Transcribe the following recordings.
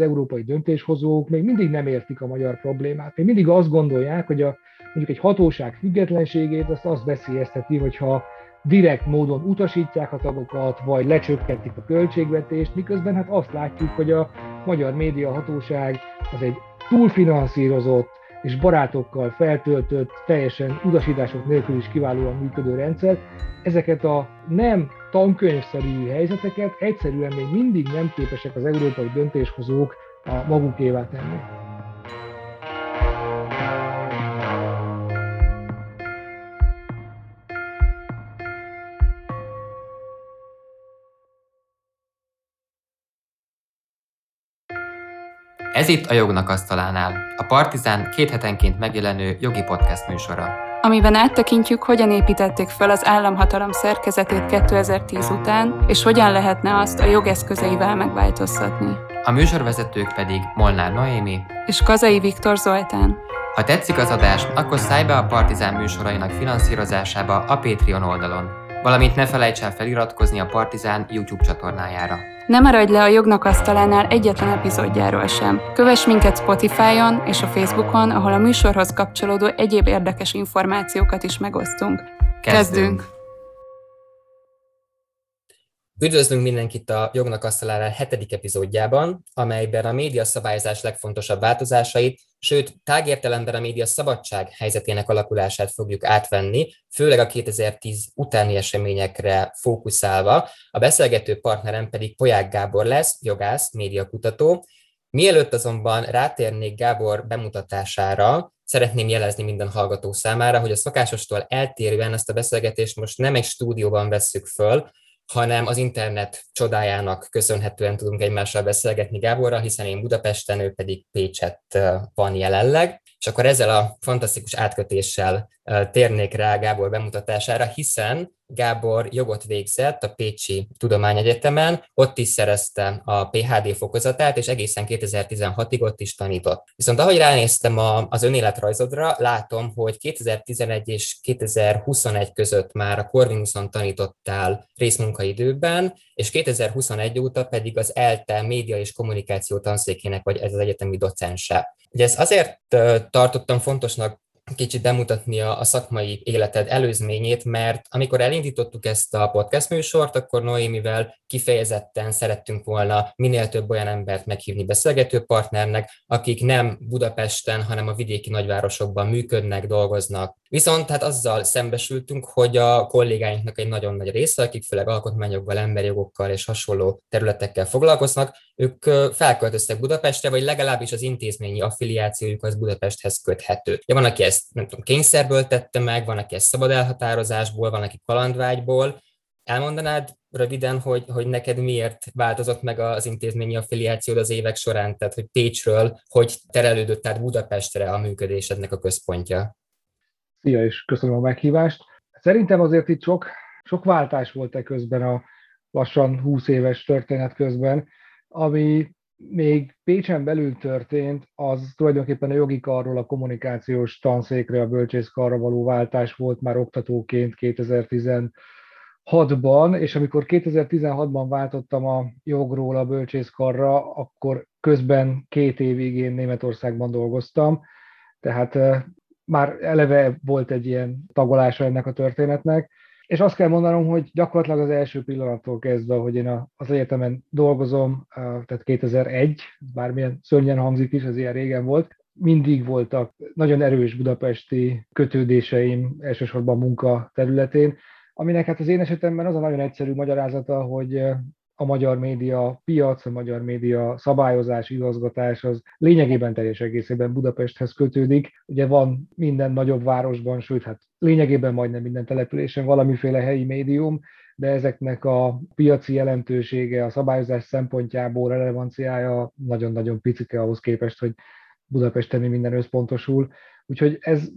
az európai döntéshozók még mindig nem értik a magyar problémát. Még mindig azt gondolják, hogy a, mondjuk egy hatóság függetlenségét azt azt veszélyezteti, hogyha direkt módon utasítják a tagokat, vagy lecsökkentik a költségvetést, miközben hát azt látjuk, hogy a magyar média hatóság az egy túlfinanszírozott és barátokkal feltöltött, teljesen utasítások nélkül is kiválóan működő rendszer. Ezeket a nem tankönyvszerű helyzeteket egyszerűen még mindig nem képesek az európai döntéshozók a magukévá tenni. Ez itt a Jognak Asztalánál, a Partizán két hetenként megjelenő jogi podcast műsora. Amiben áttekintjük, hogyan építették fel az államhatalom szerkezetét 2010 után, és hogyan lehetne azt a jogeszközeivel megváltoztatni. A műsorvezetők pedig Molnár Noémi és Kazai Viktor Zoltán. Ha tetszik az adás, akkor szállj be a Partizán műsorainak finanszírozásába a Patreon oldalon, valamint ne felejts el feliratkozni a Partizán YouTube csatornájára. Ne maradj le a jognak asztalánál egyetlen epizódjáról sem. Kövess minket Spotify-on és a Facebookon, ahol a műsorhoz kapcsolódó egyéb érdekes információkat is megosztunk. Kezdünk! Üdvözlünk mindenkit a Jognak Asztalánál hetedik epizódjában, amelyben a média szabályozás legfontosabb változásait, sőt, tágértelemben a média szabadság helyzetének alakulását fogjuk átvenni, főleg a 2010 utáni eseményekre fókuszálva. A beszélgető partnerem pedig Poják Gábor lesz, jogász, médiakutató. Mielőtt azonban rátérnék Gábor bemutatására, szeretném jelezni minden hallgató számára, hogy a szokásostól eltérően ezt a beszélgetést most nem egy stúdióban vesszük föl, hanem az internet csodájának köszönhetően tudunk egymással beszélgetni Gáborral, hiszen én Budapesten, ő pedig Pécset van jelenleg. És akkor ezzel a fantasztikus átkötéssel térnék rá Gábor bemutatására, hiszen Gábor jogot végzett a Pécsi Tudományegyetemen, ott is szerezte a PHD fokozatát, és egészen 2016-ig ott is tanított. Viszont ahogy ránéztem a, az önéletrajzodra, látom, hogy 2011 és 2021 között már a Corvinuson tanítottál részmunkaidőben, és 2021 óta pedig az ELTE média és kommunikáció tanszékének vagy ez az egyetemi docense. Ugye ezt azért tartottam fontosnak kicsit bemutatni a, szakmai életed előzményét, mert amikor elindítottuk ezt a podcast műsort, akkor Noémivel kifejezetten szerettünk volna minél több olyan embert meghívni beszélgető partnernek, akik nem Budapesten, hanem a vidéki nagyvárosokban működnek, dolgoznak. Viszont hát azzal szembesültünk, hogy a kollégáinknak egy nagyon nagy része, akik főleg alkotmányokgal, emberi és hasonló területekkel foglalkoznak, ők felköltöztek Budapestre, vagy legalábbis az intézményi affiliációjuk az Budapesthez köthető. Ja, van, aki ezt nem tudom, kényszerből tette meg, van, aki ezt szabad elhatározásból, van, aki kalandvágyból. Elmondanád röviden, hogy, hogy neked miért változott meg az intézményi affiliációd az évek során, tehát hogy Pécsről, hogy terelődött át Budapestre a működésednek a központja? Szia, és köszönöm a meghívást. Szerintem azért itt sok, sok váltás volt e közben a lassan 20 éves történet közben, ami még Pécsen belül történt, az tulajdonképpen a jogi karról a kommunikációs tanszékre, a bölcsészkarra való váltás volt már oktatóként 2016-ban, és amikor 2016-ban váltottam a jogról a bölcsészkarra, akkor közben két évig én Németországban dolgoztam, tehát már eleve volt egy ilyen tagolása ennek a történetnek, és azt kell mondanom, hogy gyakorlatilag az első pillanattól kezdve, hogy én az egyetemen dolgozom, tehát 2001, bármilyen szörnyen hangzik is, ez ilyen régen volt, mindig voltak nagyon erős budapesti kötődéseim, elsősorban munka területén, aminek hát az én esetemben az a nagyon egyszerű magyarázata, hogy a magyar média piac, a magyar média szabályozás, igazgatás az lényegében teljes egészében Budapesthez kötődik. Ugye van minden nagyobb városban, sőt, hát lényegében majdnem minden településen valamiféle helyi médium, de ezeknek a piaci jelentősége, a szabályozás szempontjából relevanciája nagyon-nagyon picike ahhoz képest, hogy Budapesten minden összpontosul. Úgyhogy ez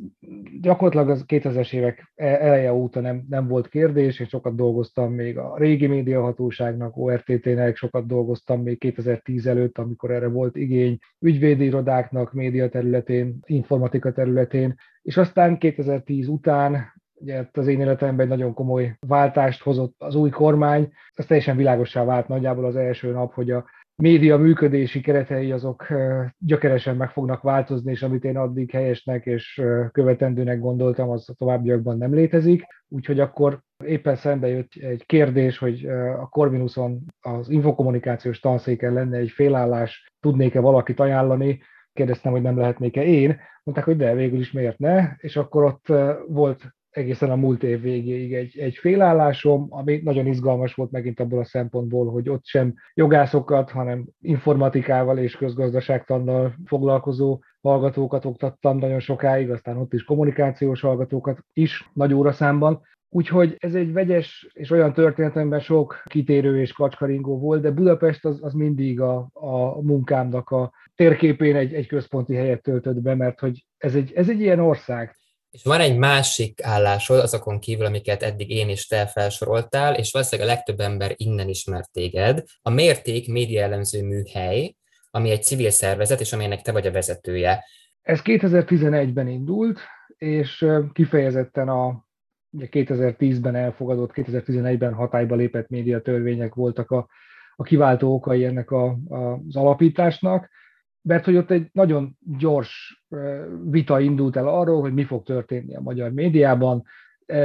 gyakorlatilag az 2000-es évek e- eleje óta nem, nem volt kérdés, és sokat dolgoztam még a régi médiahatóságnak, ORTT-nek, sokat dolgoztam még 2010 előtt, amikor erre volt igény, ügyvédi irodáknak, média területén, informatika területén, és aztán 2010 után ugye az én életemben egy nagyon komoly váltást hozott az új kormány, ez teljesen világossá vált nagyjából az első nap, hogy a média működési keretei azok gyökeresen meg fognak változni, és amit én addig helyesnek és követendőnek gondoltam, az a továbbiakban nem létezik. Úgyhogy akkor éppen szembe jött egy kérdés, hogy a Corvinuson az infokommunikációs tanszéken lenne egy félállás, tudnék-e valakit ajánlani, kérdeztem, hogy nem lehetnék-e én, mondták, hogy de, végül is miért ne, és akkor ott volt egészen a múlt év végéig egy, egy félállásom, ami nagyon izgalmas volt megint abból a szempontból, hogy ott sem jogászokat, hanem informatikával és közgazdaságtannal foglalkozó hallgatókat oktattam nagyon sokáig, aztán ott is kommunikációs hallgatókat is nagy óraszámban. Úgyhogy ez egy vegyes és olyan történetemben sok kitérő és kacskaringó volt, de Budapest az, az mindig a, a munkámnak a térképén egy, egy központi helyet töltött be, mert hogy ez egy, ez egy ilyen ország. És van egy másik állásod azokon kívül, amiket eddig én is te felsoroltál, és valószínűleg a legtöbb ember innen ismert téged. A Mérték média elemző műhely, ami egy civil szervezet, és amelynek te vagy a vezetője. Ez 2011-ben indult, és kifejezetten a ugye 2010-ben elfogadott, 2011-ben hatályba lépett médiatörvények voltak a, a kiváltó okai ennek a, a, az alapításnak mert hogy ott egy nagyon gyors vita indult el arról, hogy mi fog történni a magyar médiában.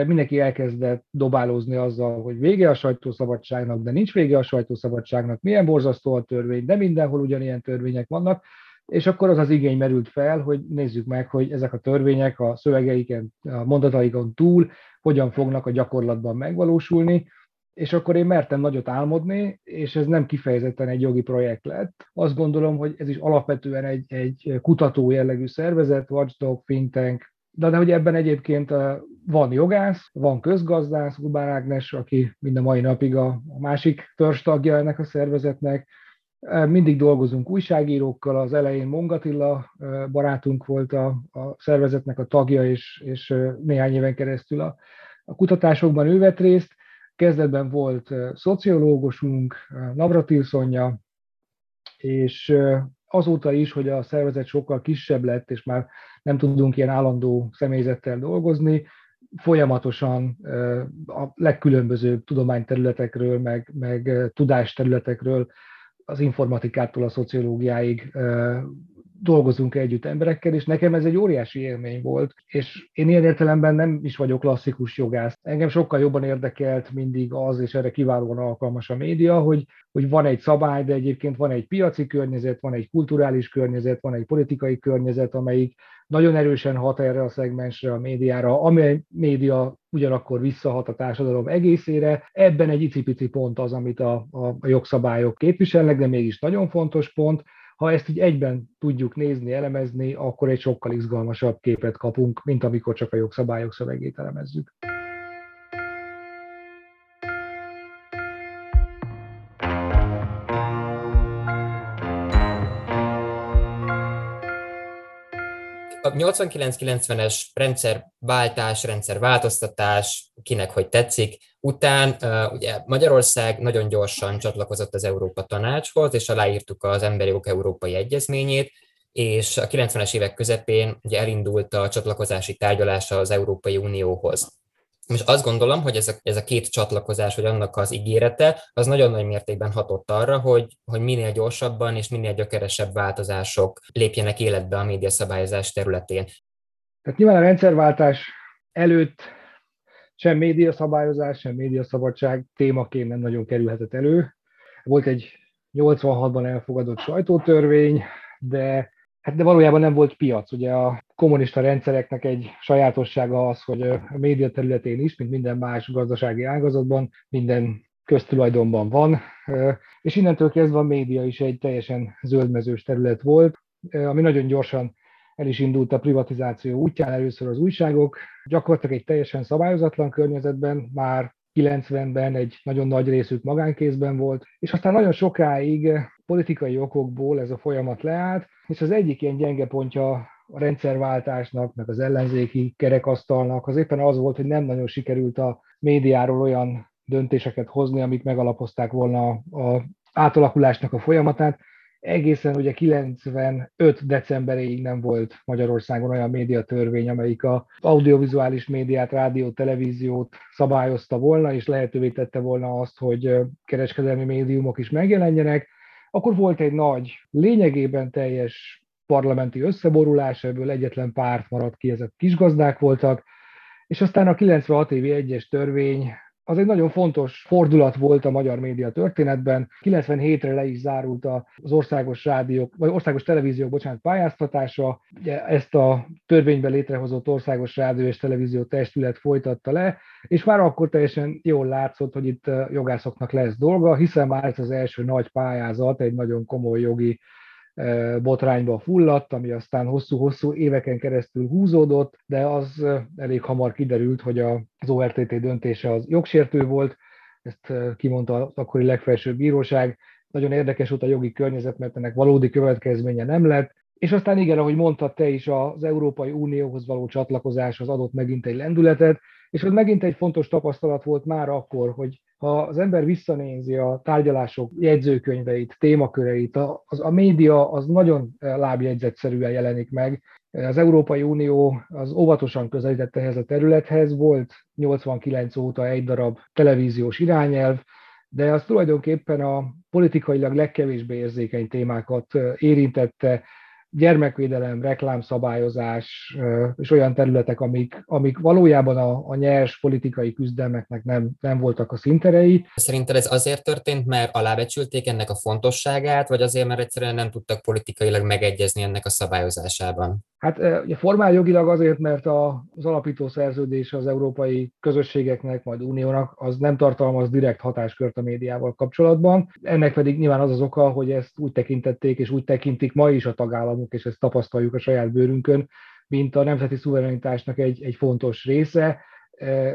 Mindenki elkezdett dobálózni azzal, hogy vége a sajtószabadságnak, de nincs vége a sajtószabadságnak, milyen borzasztó a törvény, de mindenhol ugyanilyen törvények vannak, és akkor az az igény merült fel, hogy nézzük meg, hogy ezek a törvények a szövegeiken, a mondataikon túl hogyan fognak a gyakorlatban megvalósulni, és akkor én mertem nagyot álmodni, és ez nem kifejezetten egy jogi projekt lett. Azt gondolom, hogy ez is alapvetően egy, egy kutató jellegű szervezet, watchdog, think tank, de, de hogy ebben egyébként van jogász, van közgazdász, Urbán Ágnes, aki mind a mai napig a, a másik tagja ennek a szervezetnek, mindig dolgozunk újságírókkal, az elején Mongatilla barátunk volt a, a szervezetnek a tagja, és, és néhány éven keresztül a, a kutatásokban ő vett részt, Kezdetben volt szociológusunk, Navratil Szonya, és azóta is, hogy a szervezet sokkal kisebb lett, és már nem tudunk ilyen állandó személyzettel dolgozni, folyamatosan a legkülönbözőbb tudományterületekről, meg, meg tudásterületekről, az informatikától a szociológiáig dolgozunk együtt emberekkel, és nekem ez egy óriási élmény volt, és én ilyen értelemben nem is vagyok klasszikus jogász. Engem sokkal jobban érdekelt mindig az, és erre kiválóan alkalmas a média, hogy, hogy van egy szabály, de egyébként van egy piaci környezet, van egy kulturális környezet, van egy politikai környezet, amelyik nagyon erősen hat erre a szegmensre, a médiára, amely média ugyanakkor visszahat a társadalom egészére. Ebben egy icipici pont az, amit a, a, jogszabályok képviselnek, de mégis nagyon fontos pont, ha ezt így egyben tudjuk nézni, elemezni, akkor egy sokkal izgalmasabb képet kapunk, mint amikor csak a jogszabályok szövegét elemezzük. A 89-90-es rendszerváltás, rendszerváltoztatás, kinek hogy tetszik, után ugye Magyarország nagyon gyorsan csatlakozott az Európa Tanácshoz, és aláírtuk az Emberi Jogok Európai Egyezményét, és a 90-es évek közepén ugye elindult a csatlakozási tárgyalása az Európai Unióhoz. És azt gondolom, hogy ez a, ez a két csatlakozás, vagy annak az ígérete, az nagyon nagy mértékben hatott arra, hogy, hogy minél gyorsabban és minél gyökeresebb változások lépjenek életbe a médiaszabályozás területén. Tehát nyilván a rendszerváltás előtt sem médiaszabályozás, sem médiaszabadság témaként nem nagyon kerülhetett elő. Volt egy 86-ban elfogadott sajtótörvény, de Hát de valójában nem volt piac. Ugye a kommunista rendszereknek egy sajátossága az, hogy a média területén is, mint minden más gazdasági ágazatban, minden köztulajdonban van, és innentől kezdve a média is egy teljesen zöldmezős terület volt, ami nagyon gyorsan el is indult a privatizáció útján, először az újságok, gyakorlatilag egy teljesen szabályozatlan környezetben, már 90-ben egy nagyon nagy részük magánkézben volt, és aztán nagyon sokáig politikai okokból ez a folyamat leállt, és az egyik ilyen gyenge pontja a rendszerváltásnak, meg az ellenzéki kerekasztalnak az éppen az volt, hogy nem nagyon sikerült a médiáról olyan döntéseket hozni, amik megalapozták volna a átalakulásnak a folyamatát. Egészen ugye 95 decemberéig nem volt Magyarországon olyan médiatörvény, amelyik a audiovizuális médiát, rádió, televíziót szabályozta volna, és lehetővé tette volna azt, hogy kereskedelmi médiumok is megjelenjenek. Akkor volt egy nagy, lényegében teljes parlamenti összeborulás, ebből egyetlen párt maradt ki, ezek kisgazdák voltak, és aztán a 96 évi egyes törvény az egy nagyon fontos fordulat volt a magyar média történetben. 97-re le is zárult az országos rádiók, vagy országos televíziók, bocsánat, pályáztatása. Ugye ezt a törvényben létrehozott országos rádió és televízió testület folytatta le, és már akkor teljesen jól látszott, hogy itt jogászoknak lesz dolga, hiszen már ez az első nagy pályázat, egy nagyon komoly jogi botrányba fulladt, ami aztán hosszú-hosszú éveken keresztül húzódott, de az elég hamar kiderült, hogy az ORTT döntése az jogsértő volt, ezt kimondta az akkori legfelsőbb bíróság. Nagyon érdekes volt a jogi környezet, mert ennek valódi következménye nem lett, és aztán igen, ahogy mondtad te is, az Európai Unióhoz való csatlakozás az adott megint egy lendületet, és ez megint egy fontos tapasztalat volt már akkor, hogy ha az ember visszanézi a tárgyalások jegyzőkönyveit, témaköreit, az, a média az nagyon lábjegyzetszerűen jelenik meg. Az Európai Unió az óvatosan közelített ehhez a területhez, volt 89 óta egy darab televíziós irányelv, de az tulajdonképpen a politikailag legkevésbé érzékeny témákat érintette, gyermekvédelem, reklámszabályozás és olyan területek, amik, amik valójában a, a nyers politikai küzdelmeknek nem, nem voltak a szinterei. Szerinted ez azért történt, mert alábecsülték ennek a fontosságát, vagy azért, mert egyszerűen nem tudtak politikailag megegyezni ennek a szabályozásában? Hát ugye formál jogilag azért, mert az alapító szerződés az európai közösségeknek, majd uniónak, az nem tartalmaz direkt hatáskört a médiával kapcsolatban. Ennek pedig nyilván az az oka, hogy ezt úgy tekintették, és úgy tekintik ma is a tagállamok, és ezt tapasztaljuk a saját bőrünkön, mint a nemzeti szuverenitásnak egy, egy fontos része,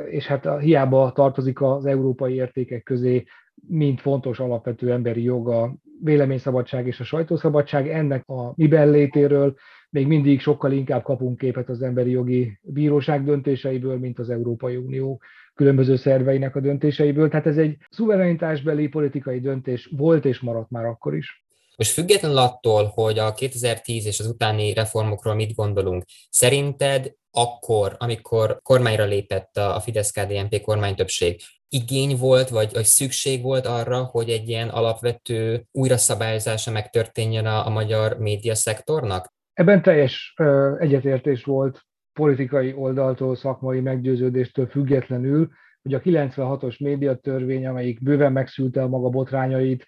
és hát hiába tartozik az európai értékek közé, mint fontos alapvető emberi joga, véleményszabadság és a sajtószabadság, ennek a miben létéről még mindig sokkal inkább kapunk képet az emberi jogi bíróság döntéseiből, mint az Európai Unió különböző szerveinek a döntéseiből. Tehát ez egy szuverenitásbeli politikai döntés volt és maradt már akkor is. Most függetlenül attól, hogy a 2010 és az utáni reformokról mit gondolunk, szerinted akkor, amikor kormányra lépett a Fidesz-KDNP kormánytöbbség, igény volt, vagy, vagy szükség volt arra, hogy egy ilyen alapvető újraszabályozása megtörténjen a, a magyar médiaszektornak? Ebben teljes egyetértés volt politikai oldaltól, szakmai meggyőződéstől függetlenül, hogy a 96-os médiatörvény, amelyik bőven megszülte a maga botrányait,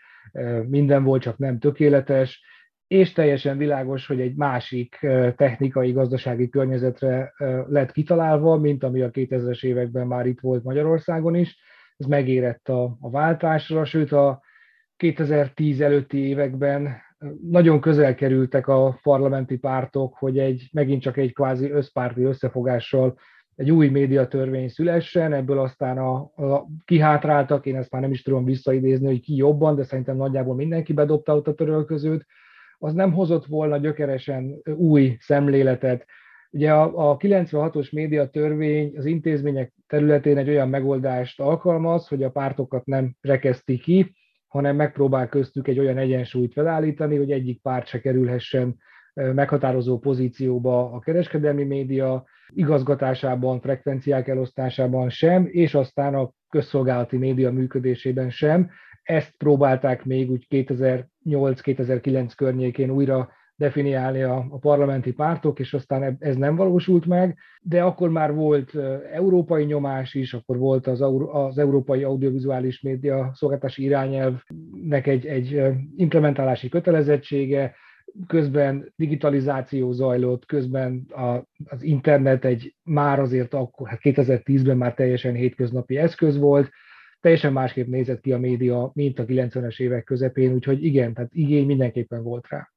minden volt, csak nem tökéletes, és teljesen világos, hogy egy másik technikai, gazdasági környezetre lett kitalálva, mint ami a 2000-es években már itt volt Magyarországon is. Ez megérett a, a váltásra, sőt a 2010 előtti években nagyon közel kerültek a parlamenti pártok, hogy egy megint csak egy kvázi összpárti összefogással egy új médiatörvény szülessen, ebből aztán a, a kihátráltak, én ezt már nem is tudom visszaidézni, hogy ki jobban, de szerintem nagyjából mindenki bedobta ott a törölközőt, az nem hozott volna gyökeresen új szemléletet. Ugye a, a 96-os médiatörvény az intézmények területén egy olyan megoldást alkalmaz, hogy a pártokat nem rekeszti ki, hanem megpróbál köztük egy olyan egyensúlyt felállítani, hogy egyik párt se kerülhessen meghatározó pozícióba a kereskedelmi média igazgatásában, frekvenciák elosztásában sem, és aztán a közszolgálati média működésében sem. Ezt próbálták még úgy 2008-2009 környékén újra definiálni a, a parlamenti pártok, és aztán ez nem valósult meg, de akkor már volt európai nyomás is, akkor volt az, az Európai Audiovizuális Média Szolgáltási Irányelvnek egy, egy implementálási kötelezettsége, közben digitalizáció zajlott, közben a, az internet egy már azért akkor, hát 2010-ben már teljesen hétköznapi eszköz volt, teljesen másképp nézett ki a média, mint a 90-es évek közepén, úgyhogy igen, tehát igény mindenképpen volt rá.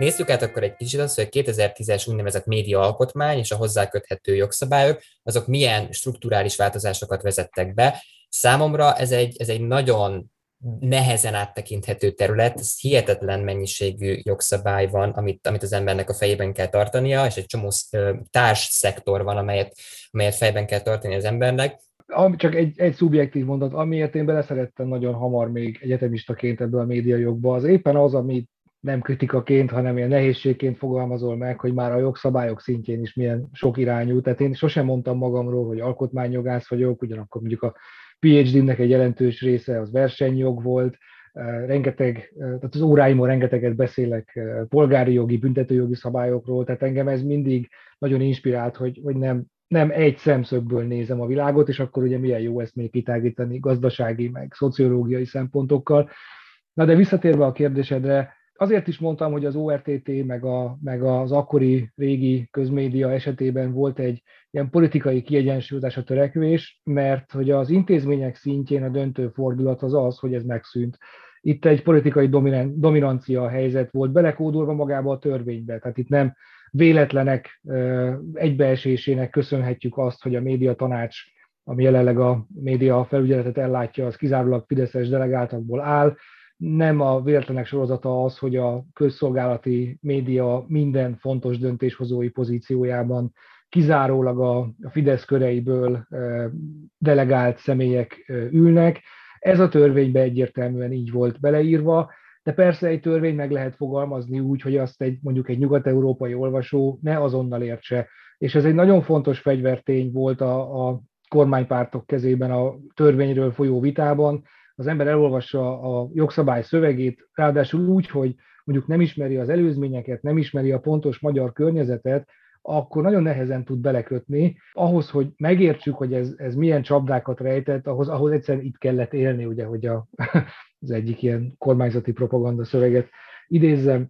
Nézzük át akkor egy kicsit azt, hogy a 2010-es úgynevezett média alkotmány és a hozzá köthető jogszabályok, azok milyen strukturális változásokat vezettek be. Számomra ez egy, ez egy nagyon nehezen áttekinthető terület, ez hihetetlen mennyiségű jogszabály van, amit, amit az embernek a fejében kell tartania, és egy csomó társ szektor van, amelyet, amelyet fejben kell tartani az embernek. Csak egy, egy szubjektív mondat, amiért én beleszerettem nagyon hamar még egyetemistaként ebbe a médiajogba, az éppen az, amit nem kritikaként, hanem ilyen nehézségként fogalmazol meg, hogy már a jogszabályok szintjén is milyen sok irányú. Tehát én sosem mondtam magamról, hogy alkotmányjogász vagyok, ugyanakkor mondjuk a PhD-nek egy jelentős része az versenyjog volt, rengeteg, tehát az óráimon rengeteget beszélek polgári jogi, büntetőjogi szabályokról, tehát engem ez mindig nagyon inspirált, hogy, hogy nem, nem egy szemszögből nézem a világot, és akkor ugye milyen jó ezt még kitágítani gazdasági, meg szociológiai szempontokkal. Na de visszatérve a kérdésedre, azért is mondtam, hogy az ORTT meg, a, meg az akkori régi közmédia esetében volt egy ilyen politikai kiegyensúlyozás a törekvés, mert hogy az intézmények szintjén a döntő fordulat az az, hogy ez megszűnt. Itt egy politikai dominancia helyzet volt belekódolva magába a törvénybe, tehát itt nem véletlenek egybeesésének köszönhetjük azt, hogy a média tanács, ami jelenleg a média felügyeletet ellátja, az kizárólag fideszes delegáltakból áll, nem a véletlenek sorozata az, hogy a közszolgálati média minden fontos döntéshozói pozíciójában kizárólag a Fidesz köreiből delegált személyek ülnek. Ez a törvénybe egyértelműen így volt beleírva, de persze egy törvény meg lehet fogalmazni úgy, hogy azt egy mondjuk egy nyugat-európai olvasó ne azonnal értse. És ez egy nagyon fontos fegyvertény volt a, a kormánypártok kezében a törvényről folyó vitában, az ember elolvassa a jogszabály szövegét, ráadásul úgy, hogy mondjuk nem ismeri az előzményeket, nem ismeri a pontos magyar környezetet, akkor nagyon nehezen tud belekötni. Ahhoz, hogy megértsük, hogy ez, ez milyen csapdákat rejtett, ahhoz, ahhoz egyszerűen itt kellett élni, ugye, hogy a, az egyik ilyen kormányzati propaganda szöveget idézzem.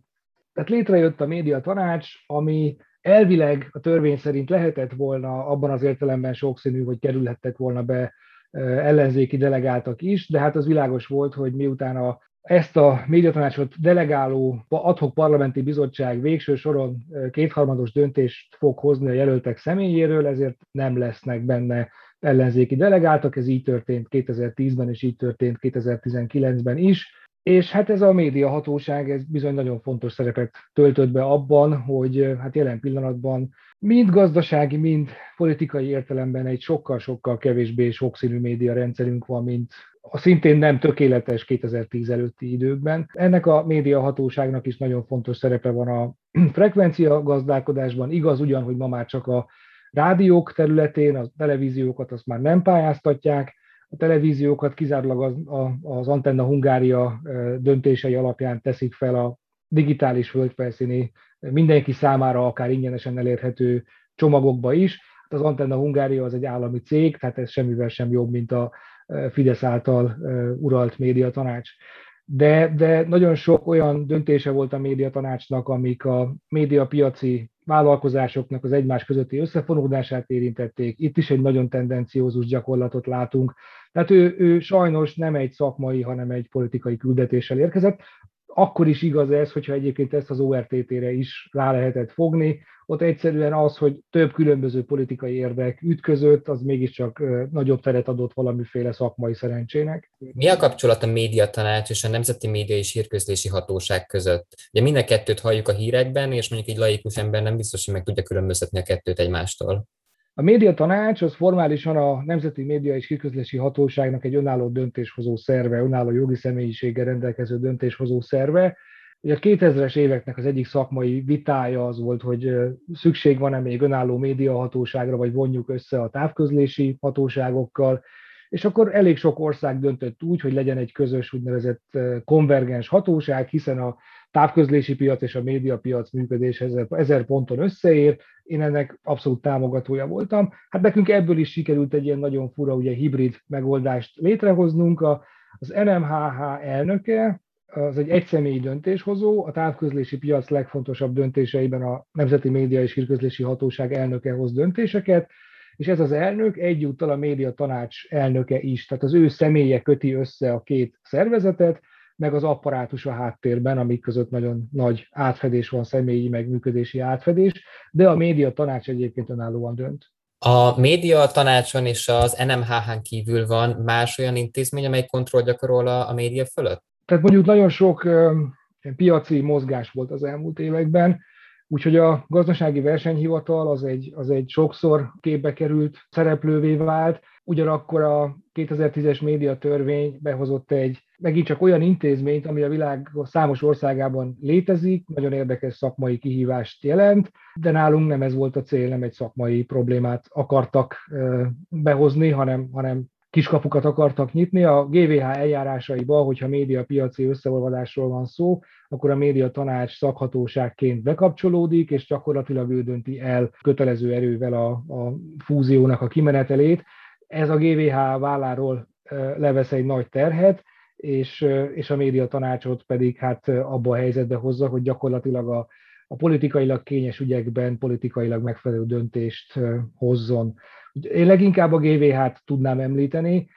Tehát létrejött a média tanács, ami elvileg a törvény szerint lehetett volna abban az értelemben sokszínű, hogy kerülhettek volna be ellenzéki delegáltak is, de hát az világos volt, hogy miután a, ezt a médiatanácsot delegáló adhok parlamenti bizottság végső soron kétharmados döntést fog hozni a jelöltek személyéről, ezért nem lesznek benne ellenzéki delegáltak, ez így történt 2010-ben, és így történt 2019-ben is. És hát ez a médiahatóság, ez bizony nagyon fontos szerepet töltött be abban, hogy hát jelen pillanatban mind gazdasági, mind politikai értelemben egy sokkal-sokkal kevésbé sokszínű média rendszerünk van, mint a szintén nem tökéletes 2010 előtti időkben. Ennek a médiahatóságnak is nagyon fontos szerepe van a frekvencia gazdálkodásban. Igaz ugyan, hogy ma már csak a rádiók területén, a televíziókat azt már nem pályáztatják, a televíziókat kizárólag az, az Antenna Hungária döntései alapján teszik fel a digitális földfelszíni mindenki számára akár ingyenesen elérhető csomagokba is. Hát az Antenna Hungária az egy állami cég, tehát ez semmivel sem jobb, mint a Fidesz által uralt médiatanács. De, de nagyon sok olyan döntése volt a médiatanácsnak, amik a médiapiaci vállalkozásoknak az egymás közötti összefonódását érintették. Itt is egy nagyon tendenciózus gyakorlatot látunk. Tehát ő, ő sajnos nem egy szakmai, hanem egy politikai küldetéssel érkezett akkor is igaz ez, hogyha egyébként ezt az ORTT-re is rá lehetett fogni. Ott egyszerűen az, hogy több különböző politikai érdek ütközött, az mégiscsak nagyobb teret adott valamiféle szakmai szerencsének. Mi a kapcsolat a médiatanács és a Nemzeti Média és Hírközlési Hatóság között? Ugye minden kettőt halljuk a hírekben, és mondjuk egy laikus ember nem biztos, hogy meg tudja különböztetni a kettőt egymástól. A média tanács az formálisan a Nemzeti Média és Kiközlési Hatóságnak egy önálló döntéshozó szerve, önálló jogi személyiséggel rendelkező döntéshozó szerve. Ugye a 2000-es éveknek az egyik szakmai vitája az volt, hogy szükség van-e még önálló médiahatóságra, vagy vonjuk össze a távközlési hatóságokkal, és akkor elég sok ország döntött úgy, hogy legyen egy közös úgynevezett konvergens hatóság, hiszen a távközlési piac és a médiapiac működés ezer, ezer ponton összeér, én ennek abszolút támogatója voltam. Hát nekünk ebből is sikerült egy ilyen nagyon fura, ugye hibrid megoldást létrehoznunk. A, az NMHH elnöke, az egy egyszemélyi döntéshozó, a távközlési piac legfontosabb döntéseiben a Nemzeti Média és Hírközlési Hatóság elnöke hoz döntéseket, és ez az elnök egyúttal a média tanács elnöke is, tehát az ő személye köti össze a két szervezetet, meg az apparátus a háttérben, amik között nagyon nagy átfedés van, személyi meg működési átfedés, de a média tanács egyébként önállóan dönt. A média tanácson és az NMHH-n kívül van más olyan intézmény, amely kontroll gyakorol a, a média fölött? Tehát mondjuk nagyon sok piaci mozgás volt az elmúlt években, úgyhogy a gazdasági versenyhivatal az egy, az egy sokszor képbe került szereplővé vált, ugyanakkor a 2010-es média törvény behozott egy megint csak olyan intézményt, ami a világ számos országában létezik, nagyon érdekes szakmai kihívást jelent, de nálunk nem ez volt a cél, nem egy szakmai problémát akartak behozni, hanem, hanem kiskapukat akartak nyitni. A GVH eljárásaiba, hogyha média piaci összeolvadásról van szó, akkor a média tanács szakhatóságként bekapcsolódik, és gyakorlatilag ő dönti el kötelező erővel a, a fúziónak a kimenetelét. Ez a GVH válláról levesz egy nagy terhet, és, és a média tanácsot pedig hát abba a helyzetbe hozza, hogy gyakorlatilag a, a politikailag kényes ügyekben politikailag megfelelő döntést hozzon. Én leginkább a GVH-t tudnám említeni.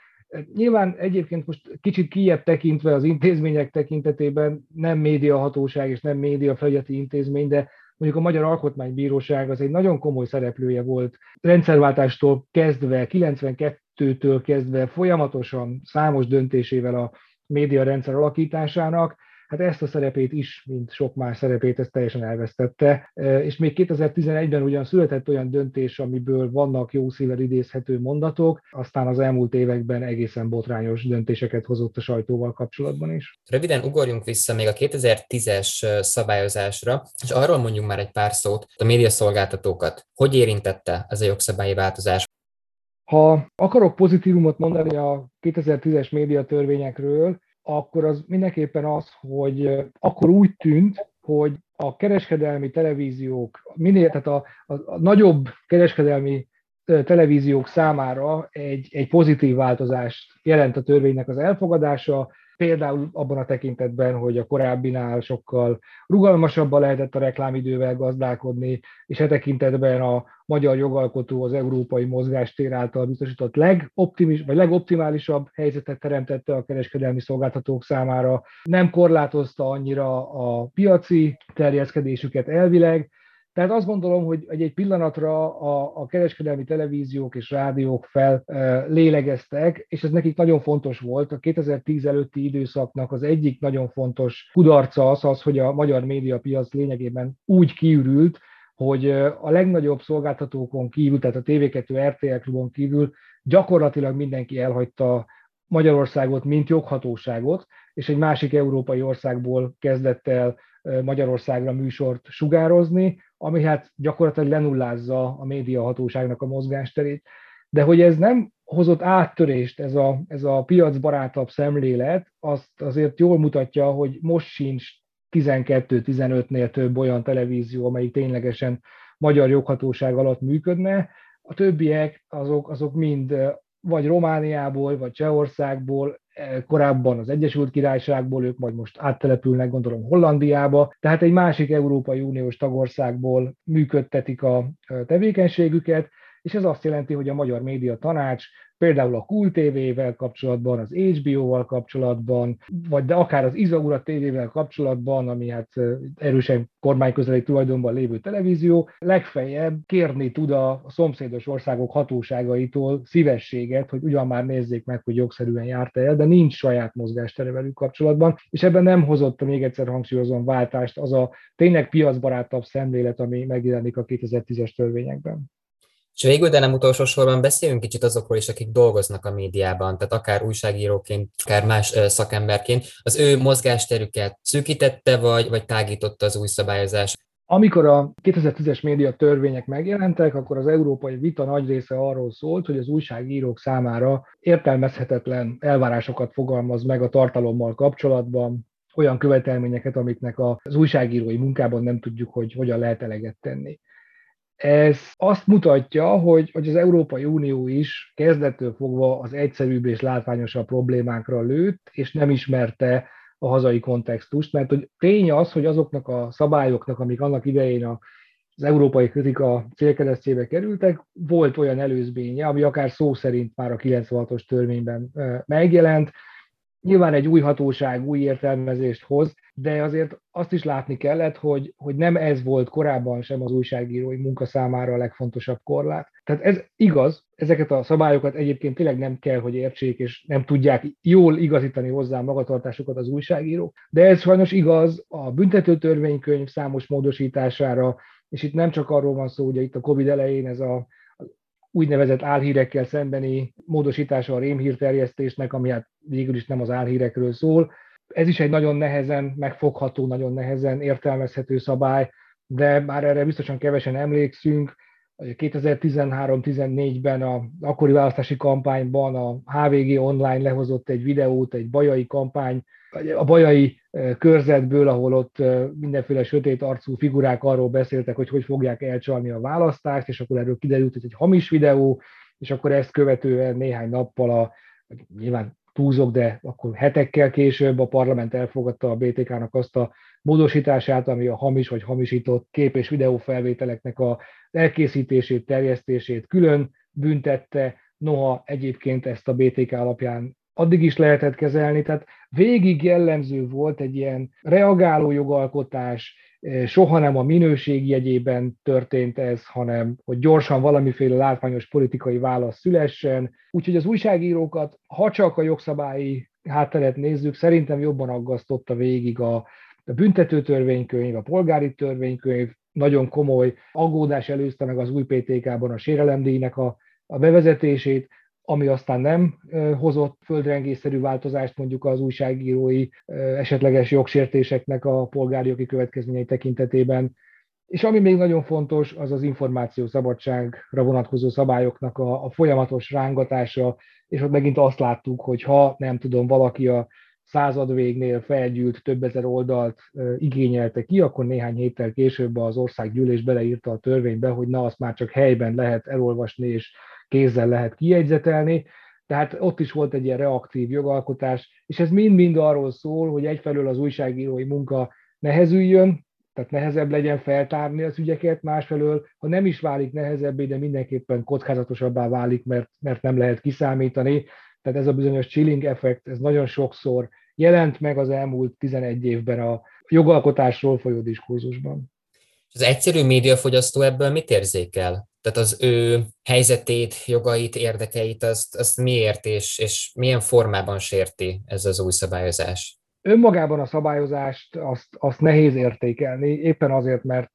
Nyilván egyébként most kicsit kijebb tekintve az intézmények tekintetében nem médiahatóság és nem média felügyeleti intézmény, de mondjuk a Magyar Alkotmánybíróság az egy nagyon komoly szereplője volt rendszerváltástól kezdve, 92-től kezdve folyamatosan számos döntésével a média rendszer alakításának, hát ezt a szerepét is, mint sok más szerepét, ezt teljesen elvesztette. E, és még 2011-ben ugyan született olyan döntés, amiből vannak jó szívvel idézhető mondatok, aztán az elmúlt években egészen botrányos döntéseket hozott a sajtóval kapcsolatban is. Röviden ugorjunk vissza még a 2010-es szabályozásra, és arról mondjunk már egy pár szót, a médiaszolgáltatókat. Hogy érintette ez a jogszabályi változás? Ha akarok pozitívumot mondani a 2010-es médiatörvényekről, akkor az mindenképpen az, hogy akkor úgy tűnt, hogy a kereskedelmi televíziók, minél, tehát a, a, a nagyobb kereskedelmi televíziók számára egy, egy pozitív változást jelent a törvénynek az elfogadása, Például abban a tekintetben, hogy a korábbinál sokkal rugalmasabban lehetett a reklámidővel gazdálkodni, és e tekintetben a magyar jogalkotó az európai mozgástér által biztosított legoptimis, vagy legoptimálisabb helyzetet teremtette a kereskedelmi szolgáltatók számára. Nem korlátozta annyira a piaci terjeszkedésüket elvileg, tehát azt gondolom, hogy egy, pillanatra a, a kereskedelmi televíziók és rádiók fel e, lélegeztek, és ez nekik nagyon fontos volt. A 2010 előtti időszaknak az egyik nagyon fontos kudarca az, az hogy a magyar médiapiac lényegében úgy kiürült, hogy a legnagyobb szolgáltatókon kívül, tehát a TV2 RTL klubon kívül gyakorlatilag mindenki elhagyta Magyarországot, mint joghatóságot, és egy másik európai országból kezdett el Magyarországra műsort sugározni, ami hát gyakorlatilag lenullázza a médiahatóságnak a mozgásterét. De hogy ez nem hozott áttörést, ez a, ez a piacbarátabb szemlélet, azt azért jól mutatja, hogy most sincs 12-15-nél több olyan televízió, amelyik ténylegesen magyar joghatóság alatt működne. A többiek azok, azok mind vagy Romániából, vagy Csehországból, eh, korábban az Egyesült Királyságból, ők majd most áttelepülnek, gondolom Hollandiába, tehát egy másik Európai Uniós tagországból működtetik a tevékenységüket, és ez azt jelenti, hogy a Magyar Média Tanács például a Cool TV-vel kapcsolatban, az HBO-val kapcsolatban, vagy de akár az Izaura TV-vel kapcsolatban, ami hát erősen kormányközeli tulajdonban lévő televízió, legfeljebb kérni tud a szomszédos országok hatóságaitól szívességet, hogy ugyan már nézzék meg, hogy jogszerűen járt el, de nincs saját mozgástere velük kapcsolatban, és ebben nem hozott, még egyszer hangsúlyozom, váltást az a tényleg piacbarátabb szemlélet, ami megjelenik a 2010-es törvényekben. És végül, de nem utolsó sorban beszéljünk kicsit azokról is, akik dolgoznak a médiában, tehát akár újságíróként, akár más szakemberként. Az ő mozgásterüket szűkítette, vagy, vagy tágította az új szabályozás? Amikor a 2010-es média törvények megjelentek, akkor az európai vita nagy része arról szólt, hogy az újságírók számára értelmezhetetlen elvárásokat fogalmaz meg a tartalommal kapcsolatban, olyan követelményeket, amiknek az újságírói munkában nem tudjuk, hogy hogyan lehet eleget tenni. Ez azt mutatja, hogy, hogy az Európai Unió is kezdettől fogva az egyszerűbb és látványosabb problémákra lőtt, és nem ismerte a hazai kontextust, mert hogy tény az, hogy azoknak a szabályoknak, amik annak idején az európai kritika célkeresztjébe kerültek, volt olyan előzménye, ami akár szó szerint már a 96-os törvényben megjelent, Nyilván egy új hatóság új értelmezést hoz, de azért azt is látni kellett, hogy, hogy nem ez volt korábban sem az újságírói munka számára a legfontosabb korlát. Tehát ez igaz, ezeket a szabályokat egyébként tényleg nem kell, hogy értsék, és nem tudják jól igazítani hozzá magatartásukat az újságírók, de ez sajnos igaz a büntető törvénykönyv számos módosítására, és itt nem csak arról van szó, ugye itt a Covid elején ez a úgynevezett álhírekkel szembeni módosítása a rémhírterjesztésnek, ami hát végül is nem az álhírekről szól. Ez is egy nagyon nehezen megfogható, nagyon nehezen értelmezhető szabály, de már erre biztosan kevesen emlékszünk. 2013-14-ben a akkori választási kampányban a HVG online lehozott egy videót, egy bajai kampány, a bajai körzetből, ahol ott mindenféle sötét arcú figurák arról beszéltek, hogy hogy fogják elcsalni a választást, és akkor erről kiderült, hogy egy hamis videó, és akkor ezt követően néhány nappal a, nyilván túlzok, de akkor hetekkel később a parlament elfogadta a BTK-nak azt a módosítását, ami a hamis vagy hamisított kép- és videófelvételeknek az elkészítését, terjesztését külön büntette, noha egyébként ezt a BTK alapján addig is lehetett kezelni, tehát végig jellemző volt egy ilyen reagáló jogalkotás, soha nem a minőség jegyében történt ez, hanem hogy gyorsan valamiféle látványos politikai válasz szülessen. Úgyhogy az újságírókat, ha csak a jogszabályi hátteret nézzük, szerintem jobban aggasztotta végig a, a a polgári törvénykönyv, nagyon komoly aggódás előzte meg az új PTK-ban a sérelemdíjnek a, a bevezetését, ami aztán nem hozott földrengésszerű változást mondjuk az újságírói esetleges jogsértéseknek a polgári jogi következményei tekintetében. És ami még nagyon fontos, az az információ szabadságra vonatkozó szabályoknak a, a folyamatos rángatása, és ott megint azt láttuk, hogy ha nem tudom, valaki a század végnél felgyűlt több ezer oldalt igényelte ki, akkor néhány héttel később az országgyűlés beleírta a törvénybe, hogy na, azt már csak helyben lehet elolvasni, és kézzel lehet kijegyzetelni, tehát ott is volt egy ilyen reaktív jogalkotás, és ez mind-mind arról szól, hogy egyfelől az újságírói munka nehezüljön, tehát nehezebb legyen feltárni az ügyeket, másfelől, ha nem is válik nehezebbé, de mindenképpen kockázatosabbá válik, mert, mert nem lehet kiszámítani. Tehát ez a bizonyos chilling effekt, ez nagyon sokszor jelent meg az elmúlt 11 évben a jogalkotásról folyó diskurzusban. Az egyszerű médiafogyasztó ebből mit érzékel? Tehát az ő helyzetét, jogait, érdekeit, azt, azt miért és, és milyen formában sérti ez az új szabályozás? Önmagában a szabályozást azt, azt nehéz értékelni, éppen azért, mert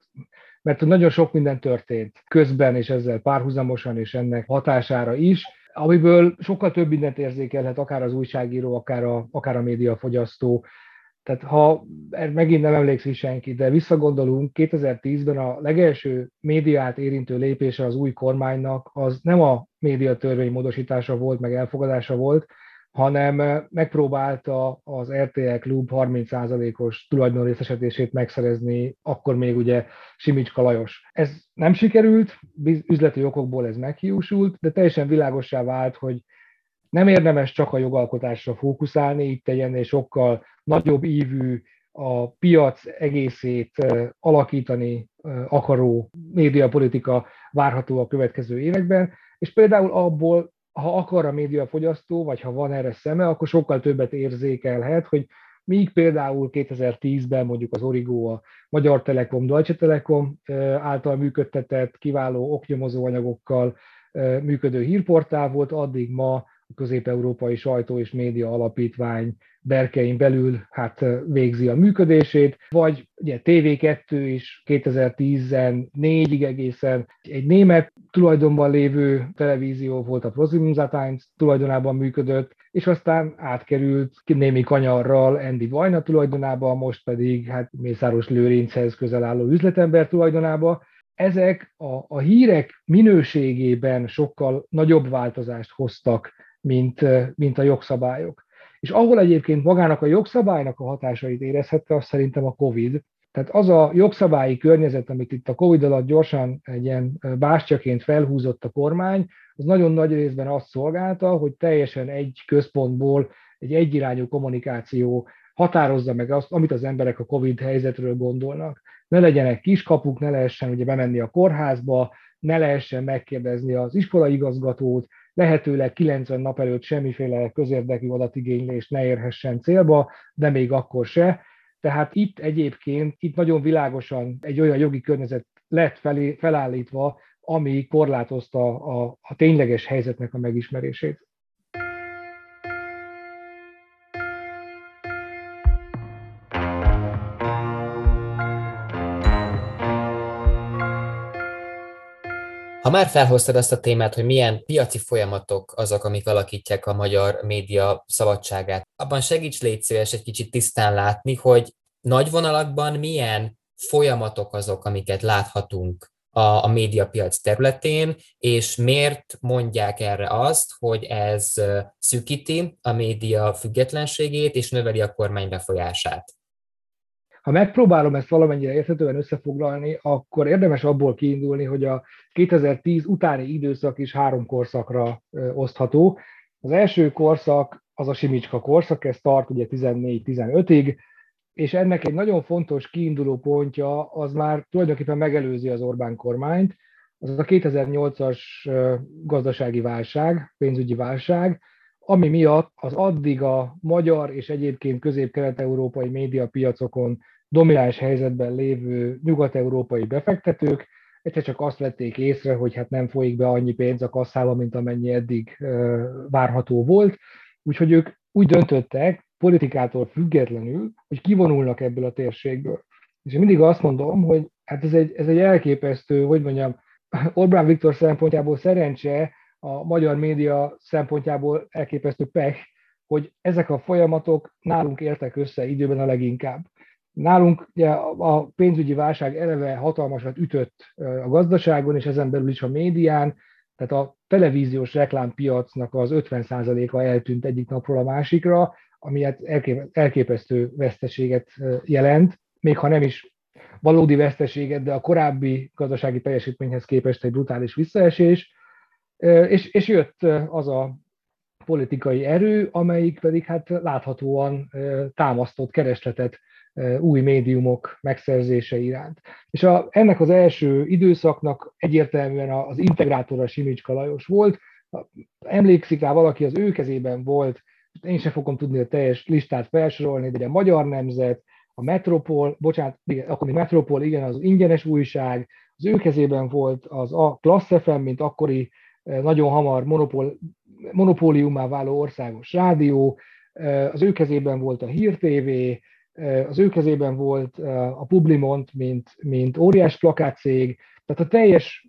mert nagyon sok minden történt közben, és ezzel párhuzamosan, és ennek hatására is, amiből sokkal több mindent érzékelhet akár az újságíró, akár a, akár a médiafogyasztó. Tehát ha megint nem emlékszik senki, de visszagondolunk, 2010-ben a legelső médiát érintő lépése az új kormánynak az nem a médiatörvény módosítása volt, meg elfogadása volt, hanem megpróbálta az RTL Klub 30%-os tulajdonrészesedését megszerezni, akkor még ugye Simicska Lajos. Ez nem sikerült, üzleti okokból ez meghiúsult, de teljesen világossá vált, hogy nem érdemes csak a jogalkotásra fókuszálni, itt egy ennél sokkal nagyobb ívű, a piac egészét alakítani akaró médiapolitika várható a következő években, és például abból, ha akar a médiafogyasztó, vagy ha van erre szeme, akkor sokkal többet érzékelhet, hogy míg például 2010-ben mondjuk az Origo a Magyar Telekom, Deutsche Telekom által működtetett kiváló oknyomozó anyagokkal működő hírportál volt, addig ma Közép-Európai Sajtó és Média Alapítvány berkein belül hát végzi a működését, vagy ugye TV2 is 2014-ig egészen egy német tulajdonban lévő televízió volt a ProSieben tulajdonában működött, és aztán átkerült némi kanyarral Andy Vajna tulajdonába, most pedig hát Mészáros Lőrinchez közel álló üzletember tulajdonába. Ezek a, a hírek minőségében sokkal nagyobb változást hoztak mint, mint a jogszabályok. És ahol egyébként magának a jogszabálynak a hatásait érezhette, az szerintem a COVID. Tehát az a jogszabályi környezet, amit itt a COVID alatt gyorsan egy ilyen bástyaként felhúzott a kormány, az nagyon nagy részben azt szolgálta, hogy teljesen egy központból egy egyirányú kommunikáció határozza meg azt, amit az emberek a COVID helyzetről gondolnak. Ne legyenek kiskapuk, ne lehessen ugye bemenni a kórházba, ne lehessen megkérdezni az iskolaigazgatót, lehetőleg 90 nap előtt semmiféle közérdekű adatigénylés ne érhessen célba, de még akkor se. Tehát itt egyébként, itt nagyon világosan egy olyan jogi környezet lett felé, felállítva, ami korlátozta a, a tényleges helyzetnek a megismerését. Ha már felhoztad azt a témát, hogy milyen piaci folyamatok azok, amik alakítják a magyar média szabadságát, abban segíts légy szíves egy kicsit tisztán látni, hogy nagy vonalakban milyen folyamatok azok, amiket láthatunk a, a médiapiac területén, és miért mondják erre azt, hogy ez szűkíti a média függetlenségét és növeli a kormány befolyását. Ha megpróbálom ezt valamennyire érthetően összefoglalni, akkor érdemes abból kiindulni, hogy a 2010 utáni időszak is három korszakra osztható. Az első korszak az a Simicska korszak, ez tart ugye 14-15-ig, és ennek egy nagyon fontos kiinduló pontja az már tulajdonképpen megelőzi az Orbán kormányt, az a 2008-as gazdasági válság, pénzügyi válság, ami miatt az addig a magyar és egyébként közép-kelet-európai médiapiacokon domináns helyzetben lévő nyugat-európai befektetők egyszer csak azt vették észre, hogy hát nem folyik be annyi pénz a kasszába, mint amennyi eddig várható volt. Úgyhogy ők úgy döntöttek, politikától függetlenül, hogy kivonulnak ebből a térségből. És én mindig azt mondom, hogy hát ez egy, ez egy elképesztő, hogy mondjam, Orbán Viktor szempontjából szerencse, a magyar média szempontjából elképesztő pech, hogy ezek a folyamatok nálunk értek össze időben a leginkább. Nálunk ugye, a pénzügyi válság eleve hatalmasat ütött a gazdaságon, és ezen belül is a médián, tehát a televíziós reklámpiacnak az 50%-a eltűnt egyik napról a másikra, ami hát elképesztő veszteséget jelent, még ha nem is valódi veszteséget, de a korábbi gazdasági teljesítményhez képest egy brutális visszaesés, és, és jött az a politikai erő, amelyik pedig hát láthatóan támasztott keresletet új médiumok megszerzése iránt. És a, ennek az első időszaknak egyértelműen az integrátora Simicska Lajos volt. Emlékszik rá valaki, az ő kezében volt, én sem fogom tudni a teljes listát felsorolni, de a Magyar Nemzet, a Metropol, bocsánat, igen, akkor még Metropol, igen, az ingyenes újság, az ő kezében volt az a Klassz FM, mint akkori nagyon hamar monopól, monopóliumá váló országos rádió, az ő kezében volt a Hír TV, az ő kezében volt a Publimont, mint, mint óriás plakátcég, tehát a teljes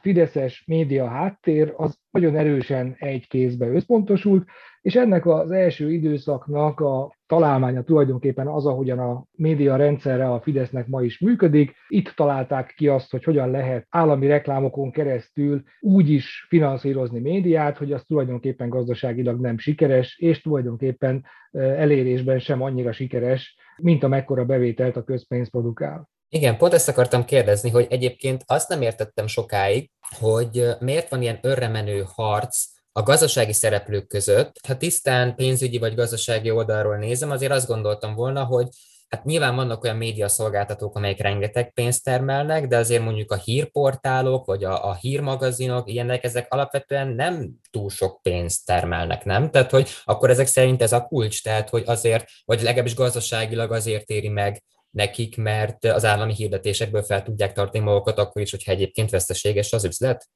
fideszes média háttér az nagyon erősen egy kézbe összpontosult, és ennek az első időszaknak a találmánya tulajdonképpen az, ahogyan a média rendszerre a Fidesznek ma is működik. Itt találták ki azt, hogy hogyan lehet állami reklámokon keresztül úgy is finanszírozni médiát, hogy az tulajdonképpen gazdaságilag nem sikeres, és tulajdonképpen elérésben sem annyira sikeres, mint amekkora bevételt a közpénz produkál. Igen, pont ezt akartam kérdezni, hogy egyébként azt nem értettem sokáig, hogy miért van ilyen örremenő harc a gazdasági szereplők között. Ha tisztán pénzügyi vagy gazdasági oldalról nézem, azért azt gondoltam volna, hogy hát nyilván vannak olyan médiaszolgáltatók, amelyek rengeteg pénzt termelnek, de azért mondjuk a hírportálok, vagy a, a hírmagazinok, ilyenek, ezek alapvetően nem túl sok pénzt termelnek, nem? Tehát, hogy akkor ezek szerint ez a kulcs, tehát, hogy azért, vagy legalábbis gazdaságilag azért éri meg nekik, mert az állami hirdetésekből fel tudják tartani magukat, akkor is, hogyha egyébként veszteséges az üzlet?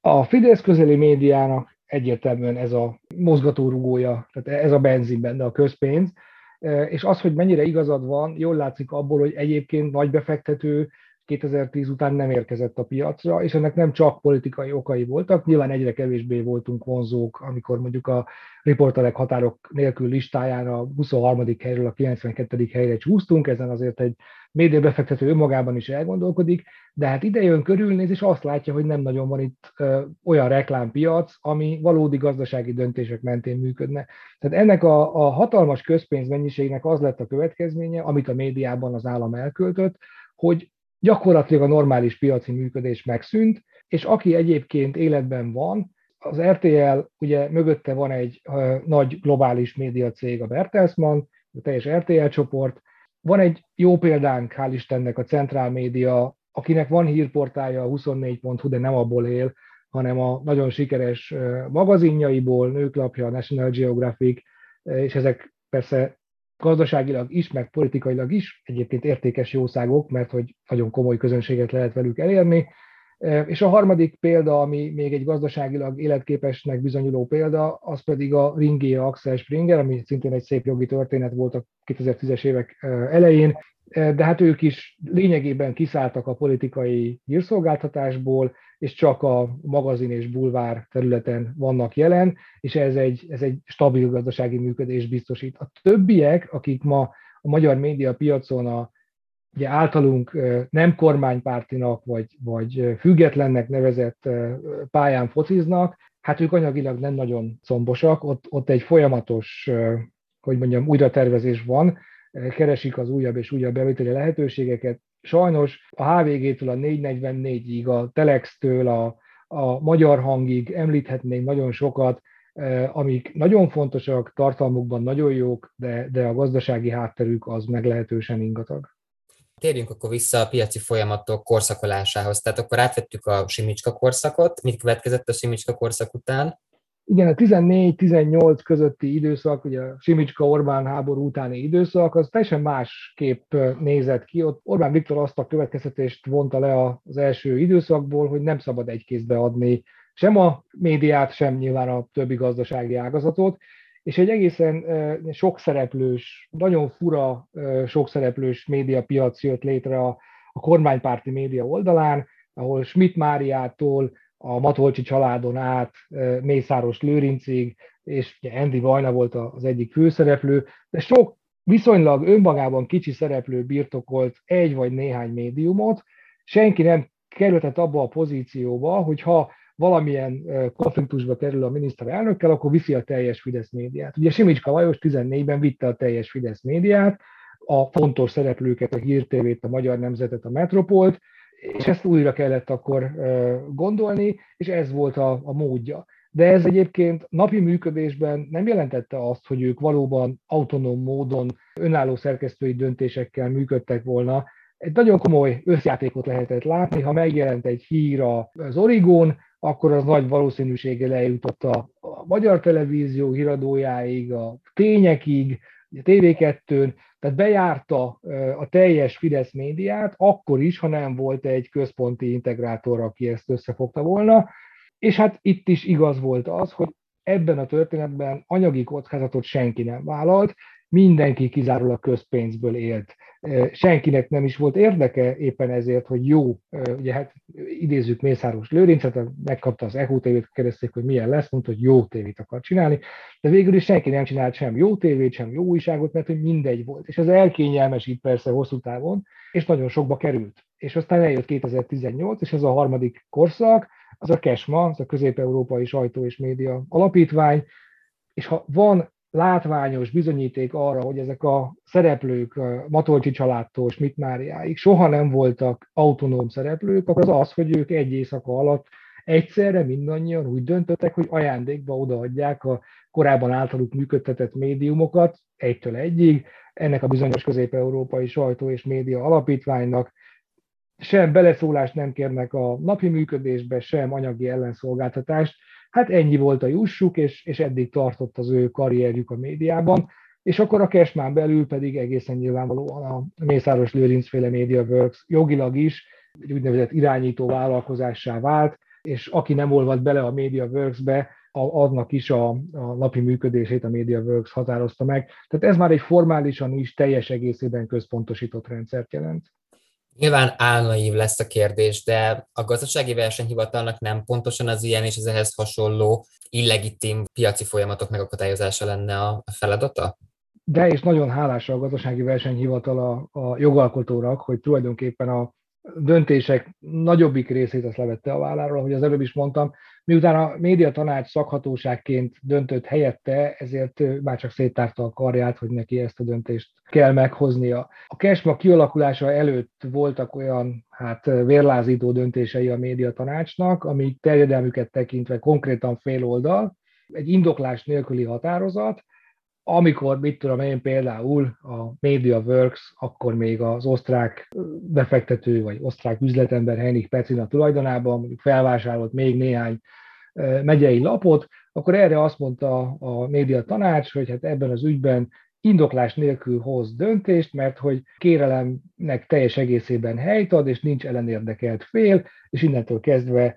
A Fidesz közeli médiának egyértelműen ez a mozgatórugója, tehát ez a benzin benne a közpénz, és az, hogy mennyire igazad van, jól látszik abból, hogy egyébként nagy befektető 2010 után nem érkezett a piacra, és ennek nem csak politikai okai voltak, nyilván egyre kevésbé voltunk vonzók, amikor mondjuk a riporterek határok nélkül listáján a 23. helyről a 92. helyre csúsztunk, ezen azért egy médiabefektető önmagában is elgondolkodik, de hát ide jön körülnéz, és azt látja, hogy nem nagyon van itt ö, olyan reklámpiac, ami valódi gazdasági döntések mentén működne. Tehát ennek a, a hatalmas közpénzmennyiségnek az lett a következménye, amit a médiában az állam elköltött, hogy gyakorlatilag a normális piaci működés megszűnt, és aki egyébként életben van, az RTL, ugye mögötte van egy nagy globális médiacég, a Bertelsmann, a teljes RTL csoport, van egy jó példánk, hál' Istennek, a Centrál Média, akinek van hírportálja a 24.hu, de nem abból él, hanem a nagyon sikeres magazinjaiból, nőklapja, a National Geographic, és ezek persze gazdaságilag is, meg politikailag is egyébként értékes jószágok, mert hogy nagyon komoly közönséget lehet velük elérni. És a harmadik példa, ami még egy gazdaságilag életképesnek bizonyuló példa, az pedig a Ringé Axel Springer, ami szintén egy szép jogi történet volt a 2010-es évek elején, de hát ők is lényegében kiszálltak a politikai hírszolgáltatásból, és csak a magazin és bulvár területen vannak jelen, és ez egy, ez egy stabil gazdasági működés biztosít. A többiek, akik ma a magyar média piacon a ugye általunk nem kormánypártinak vagy, vagy függetlennek nevezett pályán fociznak, hát ők anyagilag nem nagyon szombosak, ott, ott egy folyamatos, hogy mondjam, újratervezés van, keresik az újabb és újabb bevételi lehetőségeket. Sajnos a HVG-től a 444-ig, a Telex-től a, a magyar hangig említhetnénk nagyon sokat, amik nagyon fontosak, tartalmukban nagyon jók, de, de a gazdasági hátterük az meglehetősen ingatag. Térjünk akkor vissza a piaci folyamatok korszakolásához. Tehát akkor átvettük a Simicska korszakot. Mit következett a Simicska korszak után? Igen, a 14-18 közötti időszak, ugye a Simicska-Orbán háború utáni időszak, az teljesen másképp nézett ki. Ott Orbán Viktor azt a következtetést vonta le az első időszakból, hogy nem szabad egy kézbe adni sem a médiát, sem nyilván a többi gazdasági ágazatot, és egy egészen sokszereplős, nagyon fura sokszereplős médiapiac jött létre a, a kormánypárti média oldalán, ahol Schmidt Máriától a Matolcsi családon át Mészáros Lőrincig, és ugye Andy Vajna volt az egyik főszereplő, de sok viszonylag önmagában kicsi szereplő birtokolt egy vagy néhány médiumot, senki nem kerülhetett abba a pozícióba, hogy ha valamilyen konfliktusba kerül a miniszterelnökkel, akkor viszi a teljes Fidesz médiát. Ugye Simicska Lajos 14-ben vitte a teljes Fidesz médiát, a fontos szereplőket, a hírtévét, a Magyar Nemzetet, a Metropolt, és ezt újra kellett akkor gondolni, és ez volt a, a módja. De ez egyébként napi működésben nem jelentette azt, hogy ők valóban autonóm módon önálló szerkesztői döntésekkel működtek volna. Egy nagyon komoly összjátékot lehetett látni, ha megjelent egy hír az Origón, akkor az nagy valószínűséggel eljutott a, a magyar televízió híradójáig, a tényekig, a TV2-n, tehát bejárta a teljes Fidesz médiát, akkor is, ha nem volt egy központi integrátor, aki ezt összefogta volna. És hát itt is igaz volt az, hogy ebben a történetben anyagi kockázatot senki nem vállalt, mindenki kizárólag közpénzből élt. Senkinek nem is volt érdeke éppen ezért, hogy jó, ugye hát idézzük Mészáros Lőrincet, megkapta az EHO tévét, kérdezték, hogy milyen lesz, mondta, hogy jó tévét akar csinálni, de végül is senki nem csinált sem jó tévét, sem jó újságot, mert hogy mindegy volt. És ez elkényelmesít persze hosszú távon, és nagyon sokba került. És aztán eljött 2018, és ez a harmadik korszak, az a KESMA, az a Közép-Európai Sajtó és Média Alapítvány, és ha van látványos bizonyíték arra, hogy ezek a szereplők Matolcsi családtól Schmidt Máriáig soha nem voltak autonóm szereplők, akkor az az, hogy ők egy éjszaka alatt egyszerre mindannyian úgy döntöttek, hogy ajándékba odaadják a korábban általuk működtetett médiumokat egytől egyig, ennek a bizonyos közép-európai sajtó és média alapítványnak, sem beleszólást nem kérnek a napi működésbe, sem anyagi ellenszolgáltatást, Hát ennyi volt a jussuk, és, és eddig tartott az ő karrierjük a médiában, és akkor a Cashman belül pedig egészen nyilvánvalóan a Mészáros Lőrinc féle MediaWorks jogilag is egy úgynevezett irányító vállalkozássá vált, és aki nem olvad bele a MediaWorks-be, aznak is a, a napi működését a MediaWorks határozta meg. Tehát ez már egy formálisan is teljes egészében központosított rendszert jelent. Nyilván álnaív lesz a kérdés, de a gazdasági versenyhivatalnak nem pontosan az ilyen és az ehhez hasonló illegitim piaci folyamatok megakadályozása lenne a feladata? De és nagyon hálás a gazdasági versenyhivatal a, a jogalkotórak, hogy tulajdonképpen a döntések nagyobbik részét azt levette a válláról, ahogy az előbb is mondtam. Miután a média tanács szakhatóságként döntött helyette, ezért már csak széttárta a karját, hogy neki ezt a döntést kell meghoznia. A Kesma kialakulása előtt voltak olyan hát vérlázító döntései a média tanácsnak, amik terjedelmüket tekintve konkrétan fél oldal, egy indoklás nélküli határozat, amikor, mit tudom én, például a MediaWorks, akkor még az osztrák befektető, vagy osztrák üzletember Henrik Pecina tulajdonában felvásárolt még néhány megyei lapot, akkor erre azt mondta a média tanács, hogy hát ebben az ügyben indoklás nélkül hoz döntést, mert hogy kérelemnek teljes egészében helyt ad, és nincs ellenérdekelt fél, és innentől kezdve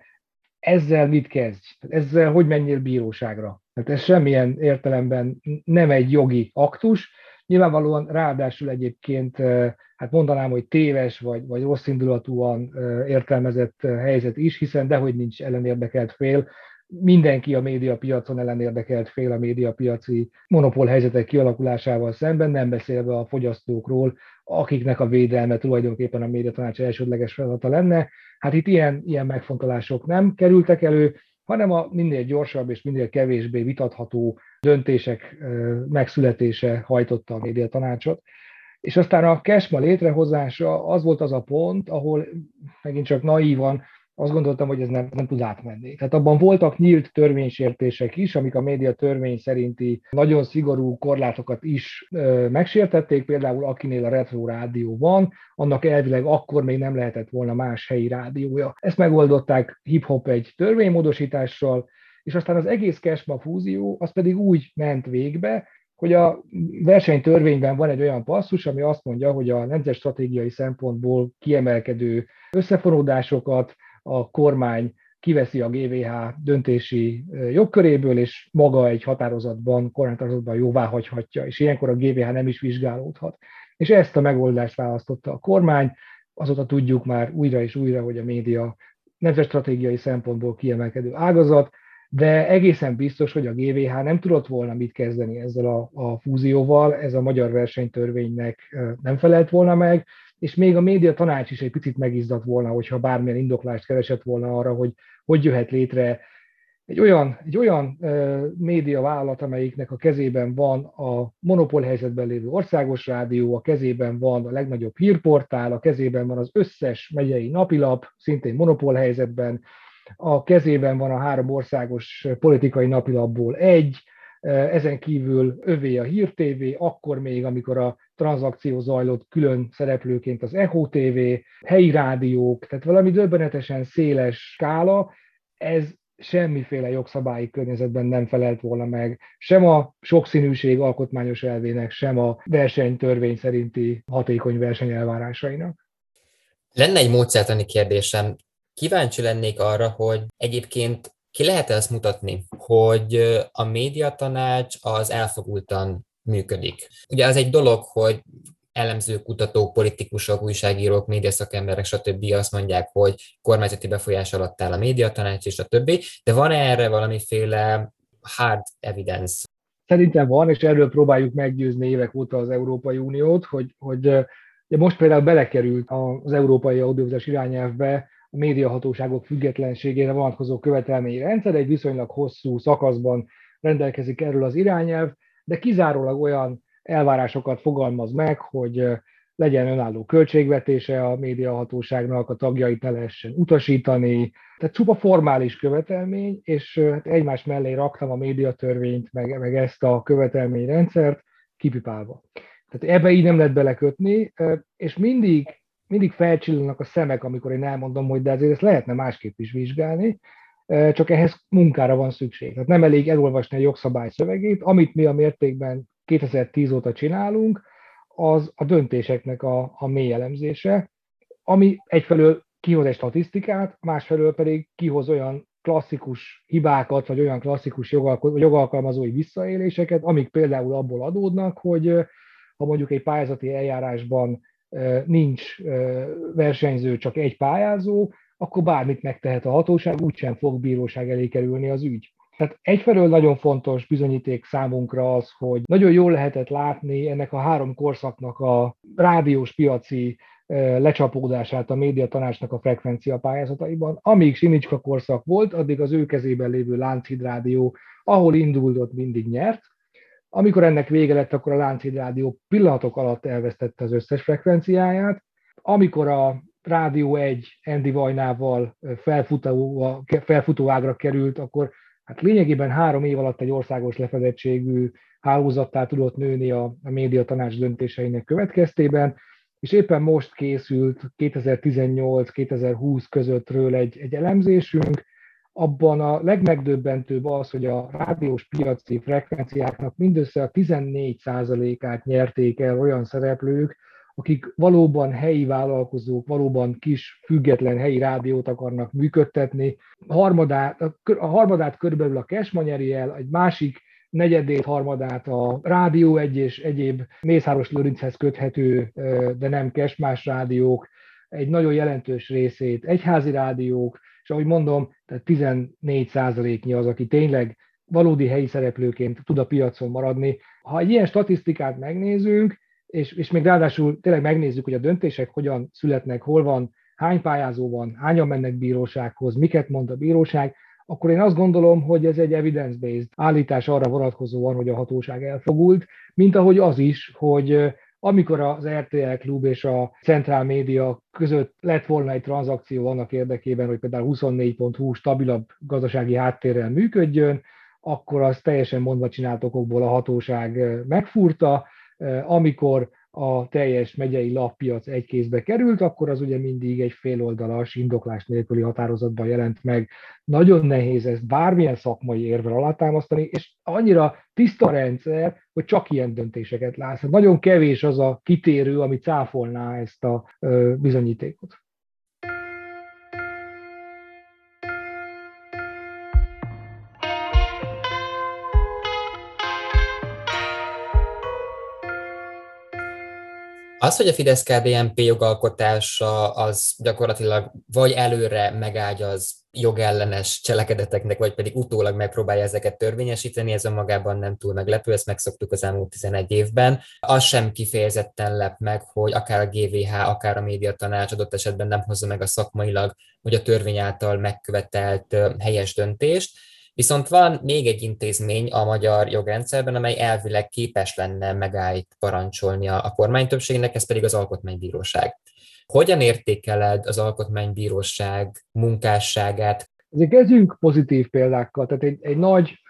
ezzel mit kezdj? Ezzel hogy menjél bíróságra? Tehát ez semmilyen értelemben nem egy jogi aktus, nyilvánvalóan ráadásul egyébként hát mondanám, hogy téves vagy, vagy rossz indulatúan értelmezett helyzet is, hiszen dehogy nincs ellenérdekelt fél, mindenki a médiapiacon ellenérdekelt fél a médiapiaci monopól helyzetek kialakulásával szemben, nem beszélve a fogyasztókról, akiknek a védelme tulajdonképpen a médiatanács elsődleges feladata lenne. Hát itt ilyen, ilyen megfontolások nem kerültek elő, hanem a minél gyorsabb és minél kevésbé vitatható döntések megszületése hajtotta a médiatanácsot. És aztán a Kesma létrehozása az volt az a pont, ahol megint csak naívan azt gondoltam, hogy ez nem, nem tud átmenni. Tehát abban voltak nyílt törvénysértések is, amik a média törvény szerinti nagyon szigorú korlátokat is ö, megsértették, például akinél a retro rádió van, annak elvileg akkor még nem lehetett volna más helyi rádiója. Ezt megoldották hip-hop egy törvénymódosítással, és aztán az egész Kesma fúzió az pedig úgy ment végbe, hogy a versenytörvényben van egy olyan passzus, ami azt mondja, hogy a nemzet stratégiai szempontból kiemelkedő összefonódásokat a kormány kiveszi a GVH döntési jogköréből, és maga egy határozatban, kormányhatározatban jóvá hagyhatja, és ilyenkor a GVH nem is vizsgálódhat. És ezt a megoldást választotta a kormány, azóta tudjuk már újra és újra, hogy a média nemzetstratégiai szempontból kiemelkedő ágazat, de egészen biztos, hogy a GVH nem tudott volna mit kezdeni ezzel a, a fúzióval, ez a magyar versenytörvénynek nem felelt volna meg, és még a média tanács is egy picit megizdat volna, hogyha bármilyen indoklást keresett volna arra, hogy hogy jöhet létre egy olyan, egy olyan uh, média vállalat, amelyiknek a kezében van a monopól helyzetben lévő országos rádió, a kezében van a legnagyobb hírportál, a kezében van az összes megyei napilap, szintén monopól helyzetben, a kezében van a három országos politikai napilapból egy, ezen kívül övé a Hír TV, akkor még, amikor a tranzakció zajlott külön szereplőként az Echo TV, helyi rádiók, tehát valami döbbenetesen széles skála, ez semmiféle jogszabályi környezetben nem felelt volna meg, sem a sokszínűség alkotmányos elvének, sem a versenytörvény szerinti hatékony verseny elvárásainak. Lenne egy módszertani kérdésem. Kíváncsi lennék arra, hogy egyébként ki lehet ezt mutatni, hogy a médiatanács az elfogultan működik. Ugye az egy dolog, hogy elemzők, kutatók, politikusok, újságírók, médiaszakemberek, stb. azt mondják, hogy kormányzati befolyás alatt áll a médiatanács és a többi, de van erre valamiféle hard evidence? Szerintem van, és erről próbáljuk meggyőzni évek óta az Európai Uniót, hogy, hogy most például belekerült az Európai Audiovizuális irányelvbe a médiahatóságok függetlenségére vonatkozó követelményi rendszer, egy viszonylag hosszú szakaszban rendelkezik erről az irányelv, de kizárólag olyan elvárásokat fogalmaz meg, hogy legyen önálló költségvetése a médiahatóságnak, a tagjait ne lehessen utasítani. Tehát csupa formális követelmény, és hát egymás mellé raktam a médiatörvényt, meg, meg ezt a követelményrendszert kipipálva. Tehát ebbe így nem lehet belekötni, és mindig, mindig felcsillannak a szemek, amikor én elmondom, hogy de azért ezt lehetne másképp is vizsgálni, csak ehhez munkára van szükség. Tehát nem elég elolvasni a jogszabály szövegét, amit mi a mértékben 2010 óta csinálunk, az a döntéseknek a, a mély elemzése, ami egyfelől kihoz egy statisztikát, másfelől pedig kihoz olyan klasszikus hibákat, vagy olyan klasszikus jogalko- jogalkalmazói visszaéléseket, amik például abból adódnak, hogy ha mondjuk egy pályázati eljárásban nincs versenyző, csak egy pályázó, akkor bármit megtehet a hatóság, úgysem fog bíróság elé kerülni az ügy. Tehát egyfelől nagyon fontos bizonyíték számunkra az, hogy nagyon jól lehetett látni ennek a három korszaknak a rádiós piaci lecsapódását a médiatanácsnak a frekvencia pályázataiban. Amíg Simicska korszak volt, addig az ő kezében lévő Lánchíd Rádió, ahol indult, mindig nyert. Amikor ennek vége lett, akkor a Lánchíd Rádió pillanatok alatt elvesztette az összes frekvenciáját. Amikor a Rádió 1 Andy Vajnával felfutó, felfutó ágra került, akkor hát lényegében három év alatt egy országos lefedettségű hálózattá tudott nőni a, a média tanács döntéseinek következtében, és éppen most készült 2018-2020 közöttről egy, egy elemzésünk, abban a legmegdöbbentőbb az, hogy a rádiós piaci frekvenciáknak mindössze a 14%-át nyerték el olyan szereplők, akik valóban helyi vállalkozók, valóban kis, független helyi rádiót akarnak működtetni. A harmadát, a harmadát körülbelül a Kesma nyeri el, egy másik negyedét, harmadát a Rádió egy és egyéb Mészáros Lőrinchez köthető, de nem más rádiók, egy nagyon jelentős részét egyházi rádiók, és ahogy mondom, tehát 14 százaléknyi az, aki tényleg valódi helyi szereplőként tud a piacon maradni. Ha egy ilyen statisztikát megnézünk, és, és még ráadásul tényleg megnézzük, hogy a döntések hogyan születnek, hol van, hány pályázó van, hányan mennek bírósághoz, miket mond a bíróság, akkor én azt gondolom, hogy ez egy evidence-based állítás arra vonatkozóan, hogy a hatóság elfogult, mint ahogy az is, hogy amikor az RTL Klub és a Centrál Média között lett volna egy tranzakció annak érdekében, hogy például 24.hu stabilabb gazdasági háttérrel működjön, akkor az teljesen mondva csinált okokból a hatóság megfúrta, amikor a teljes megyei lappiac egy kézbe került, akkor az ugye mindig egy féloldalas, indoklás nélküli határozatban jelent meg. Nagyon nehéz ezt bármilyen szakmai érvel alátámasztani, és annyira tiszta rendszer, hogy csak ilyen döntéseket látsz. Nagyon kevés az a kitérő, ami cáfolná ezt a bizonyítékot. Az, hogy a fidesz KDNP jogalkotása az gyakorlatilag vagy előre megágyaz jogellenes cselekedeteknek, vagy pedig utólag megpróbálja ezeket törvényesíteni, ez önmagában nem túl meglepő, ezt megszoktuk az elmúlt 11 évben. Az sem kifejezetten lep meg, hogy akár a GVH, akár a médiatanács adott esetben nem hozza meg a szakmailag, hogy a törvény által megkövetelt helyes döntést Viszont van még egy intézmény a magyar jogrendszerben, amely elvileg képes lenne megállt parancsolni a, a kormánytöbbségnek, ez pedig az Alkotmánybíróság. Hogyan értékeled az Alkotmánybíróság munkásságát? Azért kezdjünk pozitív példákkal. Tehát egy, egy nagy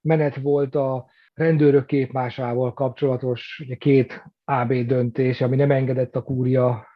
menet volt a rendőrök képmásával kapcsolatos két AB döntés, ami nem engedett a kúria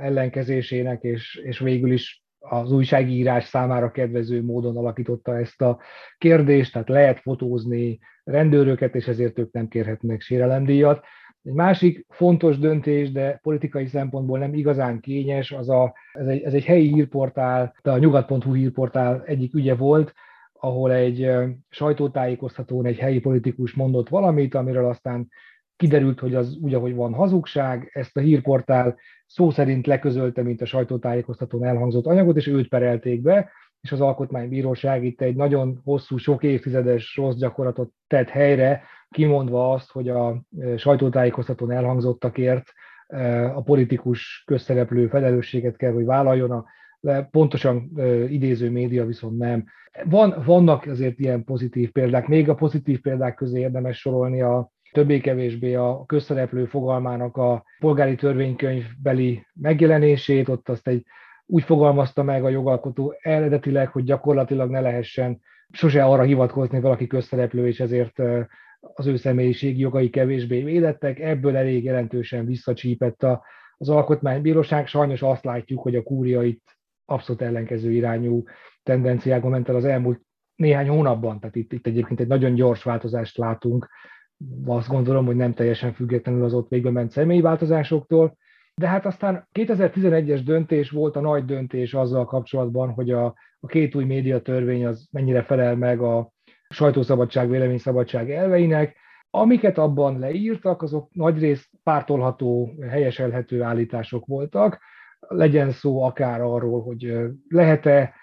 ellenkezésének, és, és végül is az újságírás számára kedvező módon alakította ezt a kérdést, tehát lehet fotózni rendőröket, és ezért ők nem kérhetnek sérelemdíjat. Egy másik fontos döntés, de politikai szempontból nem igazán kényes, az a, ez, egy, ez egy helyi hírportál, a nyugat.hu hírportál egyik ügye volt, ahol egy sajtótájékoztatón egy helyi politikus mondott valamit, amiről aztán kiderült, hogy az úgy, ahogy van hazugság, ezt a hírportál szó szerint leközölte, mint a sajtótájékoztatón elhangzott anyagot, és őt perelték be, és az Alkotmánybíróság itt egy nagyon hosszú, sok évtizedes rossz gyakorlatot tett helyre, kimondva azt, hogy a e, sajtótájékoztatón elhangzottakért e, a politikus közszereplő felelősséget kell, hogy vállaljon, a pontosan e, idéző média viszont nem. Van, vannak azért ilyen pozitív példák, még a pozitív példák közé érdemes sorolni a többé-kevésbé a közszereplő fogalmának a polgári törvénykönyvbeli megjelenését, ott azt egy úgy fogalmazta meg a jogalkotó eredetileg, hogy gyakorlatilag ne lehessen sose arra hivatkozni, valaki közszereplő, és ezért az ő személyiségi jogai kevésbé védettek. Ebből elég jelentősen visszacsípett az alkotmánybíróság. Sajnos azt látjuk, hogy a kúria itt abszolút ellenkező irányú tendenciákon ment el az elmúlt néhány hónapban, tehát itt, itt egyébként egy nagyon gyors változást látunk azt gondolom, hogy nem teljesen függetlenül az ott végbe ment személyi változásoktól, de hát aztán 2011-es döntés volt a nagy döntés azzal kapcsolatban, hogy a, a két új média törvény az mennyire felel meg a sajtószabadság, véleményszabadság elveinek. Amiket abban leírtak, azok nagyrészt pártolható, helyeselhető állítások voltak. Legyen szó akár arról, hogy lehet-e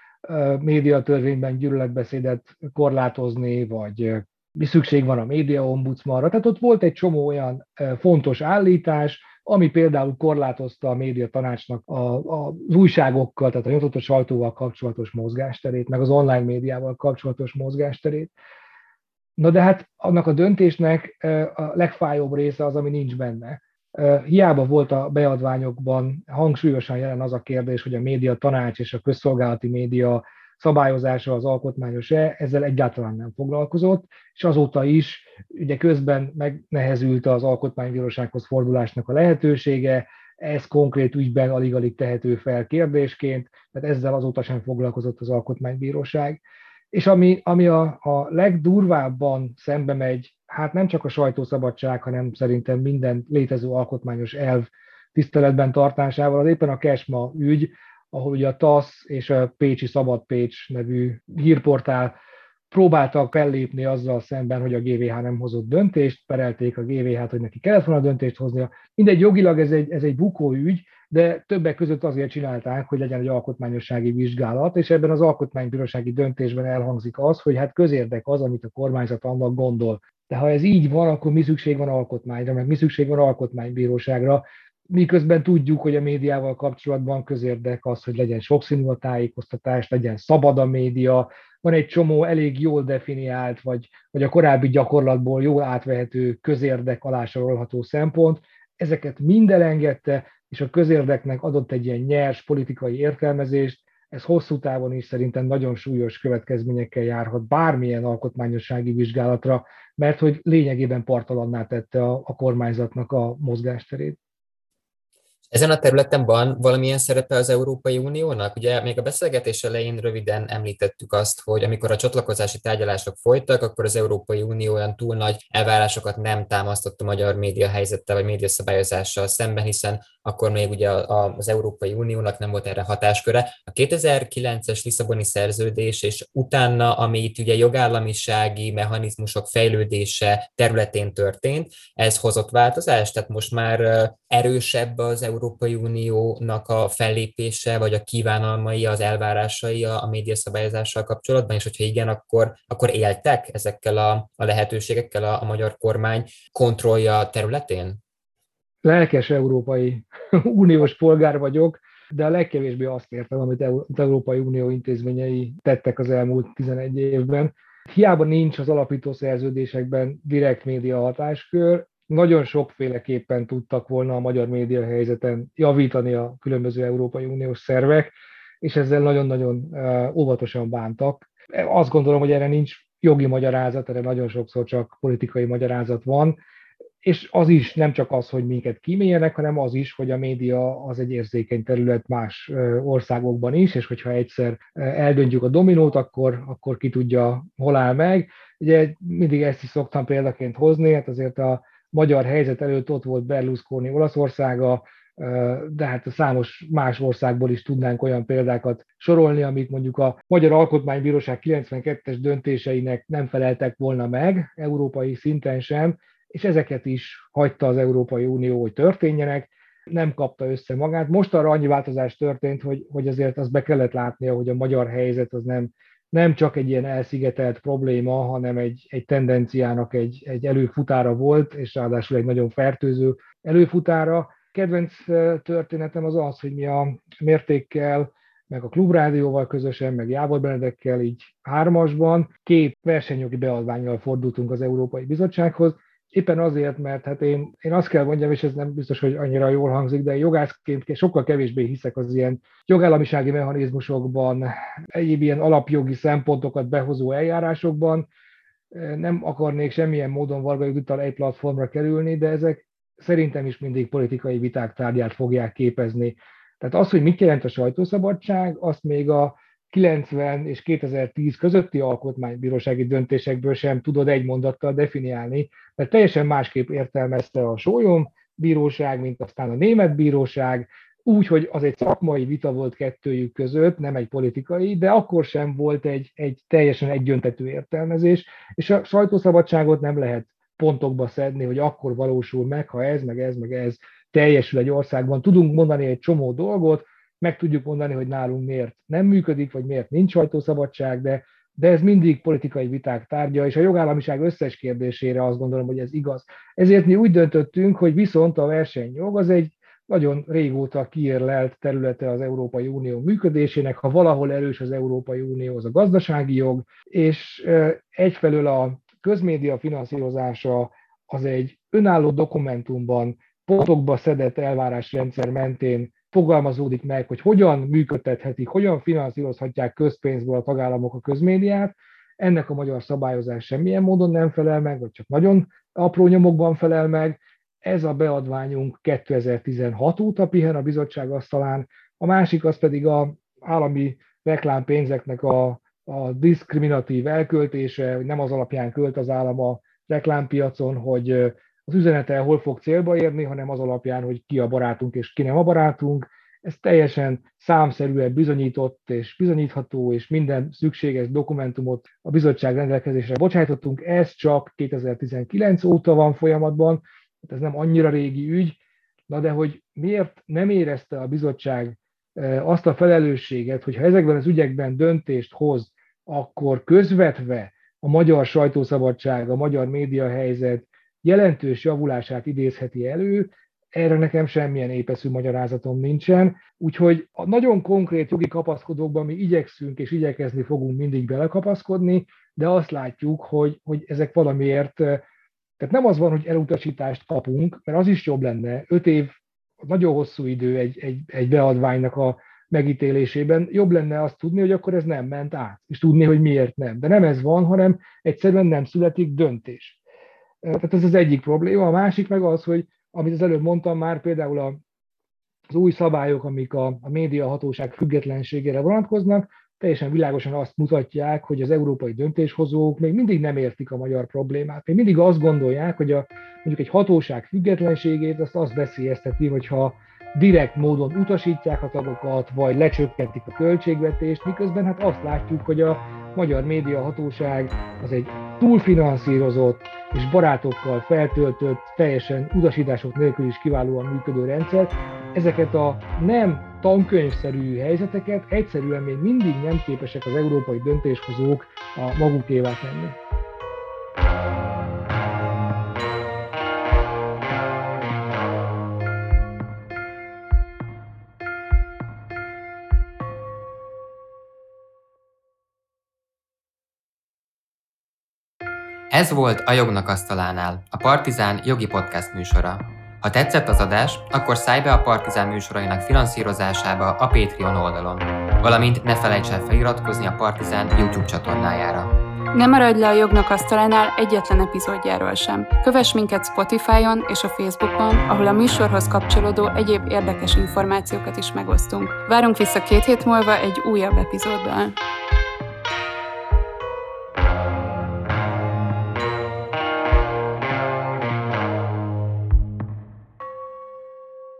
médiatörvényben gyűlöletbeszédet korlátozni, vagy szükség van a média ombudsmanra. Tehát ott volt egy csomó olyan fontos állítás, ami például korlátozta a média tanácsnak a, a, az újságokkal, tehát a nyitott sajtóval kapcsolatos mozgásterét, meg az online médiával kapcsolatos mozgásterét. Na de hát annak a döntésnek a legfájóbb része az, ami nincs benne. Hiába volt a beadványokban hangsúlyosan jelen az a kérdés, hogy a média tanács és a közszolgálati média szabályozása az alkotmányos-e, ezzel egyáltalán nem foglalkozott, és azóta is ugye közben megnehezült az alkotmánybírósághoz fordulásnak a lehetősége, ez konkrét ügyben alig-alig tehető fel kérdésként, tehát ezzel azóta sem foglalkozott az alkotmánybíróság. És ami, ami a, a legdurvábban szembe megy, hát nem csak a sajtószabadság, hanem szerintem minden létező alkotmányos elv tiszteletben tartásával, az éppen a Kesma ügy, ahol ugye a TASZ és a Pécsi Szabad Pécs nevű hírportál próbáltak fellépni azzal szemben, hogy a GVH nem hozott döntést, perelték a GVH-t, hogy neki kellett volna döntést hoznia. Mindegy, jogilag ez egy, ez egy bukó ügy, de többek között azért csinálták, hogy legyen egy alkotmányossági vizsgálat, és ebben az alkotmánybírósági döntésben elhangzik az, hogy hát közérdek az, amit a kormányzat annak gondol. De ha ez így van, akkor mi szükség van alkotmányra, meg mi szükség van alkotmánybíróságra, miközben tudjuk, hogy a médiával kapcsolatban közérdek az, hogy legyen sokszínű a tájékoztatás, legyen szabad a média, van egy csomó elég jól definiált, vagy, vagy a korábbi gyakorlatból jól átvehető közérdek alá sorolható szempont, ezeket mind elengedte, és a közérdeknek adott egy ilyen nyers politikai értelmezést, ez hosszú távon is szerintem nagyon súlyos következményekkel járhat bármilyen alkotmányossági vizsgálatra, mert hogy lényegében partalanná tette a, a kormányzatnak a mozgásterét. Ezen a területen van valamilyen szerepe az Európai Uniónak? Ugye még a beszélgetés elején röviden említettük azt, hogy amikor a csatlakozási tárgyalások folytak, akkor az Európai Unió olyan túl nagy elvárásokat nem támasztott a magyar média helyzettel vagy média szemben, hiszen akkor még ugye az Európai Uniónak nem volt erre hatásköre. A 2009-es Lisszaboni szerződés és utána, ami itt ugye jogállamisági mechanizmusok fejlődése területén történt, ez hozott változást, tehát most már erősebb az Európai Uniónak a fellépése, vagy a kívánalmai, az elvárásai a, a médiaszabályozással kapcsolatban, és hogyha igen, akkor, akkor éltek ezekkel a, a lehetőségekkel a, a magyar kormány kontrollja területén? lelkes Európai Uniós polgár vagyok, de a legkevésbé azt értem, amit az Európai Unió intézményei tettek az elmúlt 11 évben. Hiába nincs az alapító szerződésekben direkt média hatáskör, nagyon sokféleképpen tudtak volna a magyar média helyzeten javítani a különböző Európai Uniós szervek, és ezzel nagyon-nagyon óvatosan bántak. Azt gondolom, hogy erre nincs jogi magyarázat, erre nagyon sokszor csak politikai magyarázat van, és az is nem csak az, hogy minket kíméljenek, hanem az is, hogy a média az egy érzékeny terület más országokban is, és hogyha egyszer eldöntjük a dominót, akkor, akkor ki tudja, hol áll meg. Ugye mindig ezt is szoktam példaként hozni, hát azért a magyar helyzet előtt ott volt Berlusconi Olaszországa, de hát a számos más országból is tudnánk olyan példákat sorolni, amik mondjuk a Magyar Alkotmánybíróság 92-es döntéseinek nem feleltek volna meg, európai szinten sem, és ezeket is hagyta az Európai Unió, hogy történjenek, nem kapta össze magát. Most arra annyi változás történt, hogy, hogy azért azt be kellett látnia, hogy a magyar helyzet az nem, nem csak egy ilyen elszigetelt probléma, hanem egy, egy tendenciának egy, egy előfutára volt, és ráadásul egy nagyon fertőző előfutára. Kedvenc történetem az az, hogy mi a mértékkel, meg a Klubrádióval közösen, meg Jávor Benedekkel így hármasban két versenyjogi beadványjal fordultunk az Európai Bizottsághoz, éppen azért, mert hát én, én azt kell mondjam, és ez nem biztos, hogy annyira jól hangzik, de jogászként sokkal kevésbé hiszek az ilyen jogállamisági mechanizmusokban, egyéb ilyen alapjogi szempontokat behozó eljárásokban. Nem akarnék semmilyen módon Varga Judittal egy platformra kerülni, de ezek szerintem is mindig politikai viták tárgyát fogják képezni. Tehát az, hogy mit jelent a sajtószabadság, azt még a 90 és 2010 közötti alkotmánybírósági döntésekből sem tudod egy mondattal definiálni, mert teljesen másképp értelmezte a sólyom bíróság, mint aztán a német bíróság, úgy, hogy az egy szakmai vita volt kettőjük között, nem egy politikai, de akkor sem volt egy, egy teljesen egyöntetű értelmezés, és a sajtószabadságot nem lehet pontokba szedni, hogy akkor valósul meg, ha ez, meg ez, meg ez teljesül egy országban. Tudunk mondani egy csomó dolgot, meg tudjuk mondani, hogy nálunk miért nem működik, vagy miért nincs sajtószabadság, de, de ez mindig politikai viták tárgya, és a jogállamiság összes kérdésére azt gondolom, hogy ez igaz. Ezért mi úgy döntöttünk, hogy viszont a versenyjog az egy nagyon régóta kiérlelt területe az Európai Unió működésének, ha valahol erős az Európai Unió, az a gazdasági jog, és egyfelől a közmédia finanszírozása az egy önálló dokumentumban, pontokba szedett elvárásrendszer mentén fogalmazódik meg, hogy hogyan működtethetik, hogyan finanszírozhatják közpénzből a tagállamok a közmédiát. Ennek a magyar szabályozás semmilyen módon nem felel meg, vagy csak nagyon apró nyomokban felel meg. Ez a beadványunk 2016 óta pihen a bizottság asztalán, a másik az pedig a állami reklámpénzeknek a, a diszkriminatív elköltése, nem az alapján költ az állam a reklámpiacon, hogy az üzenete hol fog célba érni, hanem az alapján, hogy ki a barátunk és ki nem a barátunk. ez teljesen számszerűen bizonyított és bizonyítható, és minden szükséges dokumentumot a bizottság rendelkezésre bocsájtottunk. Ez csak 2019 óta van folyamatban, ez nem annyira régi ügy, na de hogy miért nem érezte a bizottság e, azt a felelősséget, hogyha ezekben az ügyekben döntést hoz, akkor közvetve a magyar sajtószabadság, a magyar médiahelyzet jelentős javulását idézheti elő, erre nekem semmilyen épeszű magyarázatom nincsen, úgyhogy a nagyon konkrét jogi kapaszkodókban mi igyekszünk és igyekezni fogunk mindig belekapaszkodni, de azt látjuk, hogy, hogy ezek valamiért, tehát nem az van, hogy elutasítást kapunk, mert az is jobb lenne, öt év nagyon hosszú idő egy, egy, egy beadványnak a megítélésében, jobb lenne azt tudni, hogy akkor ez nem ment át, és tudni, hogy miért nem. De nem ez van, hanem egyszerűen nem születik döntés. Tehát ez az egyik probléma. A másik meg az, hogy amit az előbb mondtam már, például a, az új szabályok, amik a, a média hatóság függetlenségére vonatkoznak, teljesen világosan azt mutatják, hogy az európai döntéshozók még mindig nem értik a magyar problémát. Még mindig azt gondolják, hogy a, mondjuk egy hatóság függetlenségét azt azt veszélyezteti, hogyha direkt módon utasítják a tagokat, vagy lecsökkentik a költségvetést, miközben hát azt látjuk, hogy a magyar média hatóság az egy túlfinanszírozott és barátokkal feltöltött, teljesen utasítások nélkül is kiválóan működő rendszer. Ezeket a nem tankönyvszerű helyzeteket egyszerűen még mindig nem képesek az európai döntéshozók a magukévá tenni. Ez volt a Jognak Asztalánál, a Partizán jogi podcast műsora. Ha tetszett az adás, akkor szállj be a Partizán műsorainak finanszírozásába a Patreon oldalon, valamint ne felejts el feliratkozni a Partizán YouTube csatornájára. Ne maradj le a Jognak Asztalánál egyetlen epizódjáról sem. Kövess minket Spotify-on és a Facebookon, ahol a műsorhoz kapcsolódó egyéb érdekes információkat is megosztunk. Várunk vissza két hét múlva egy újabb epizóddal.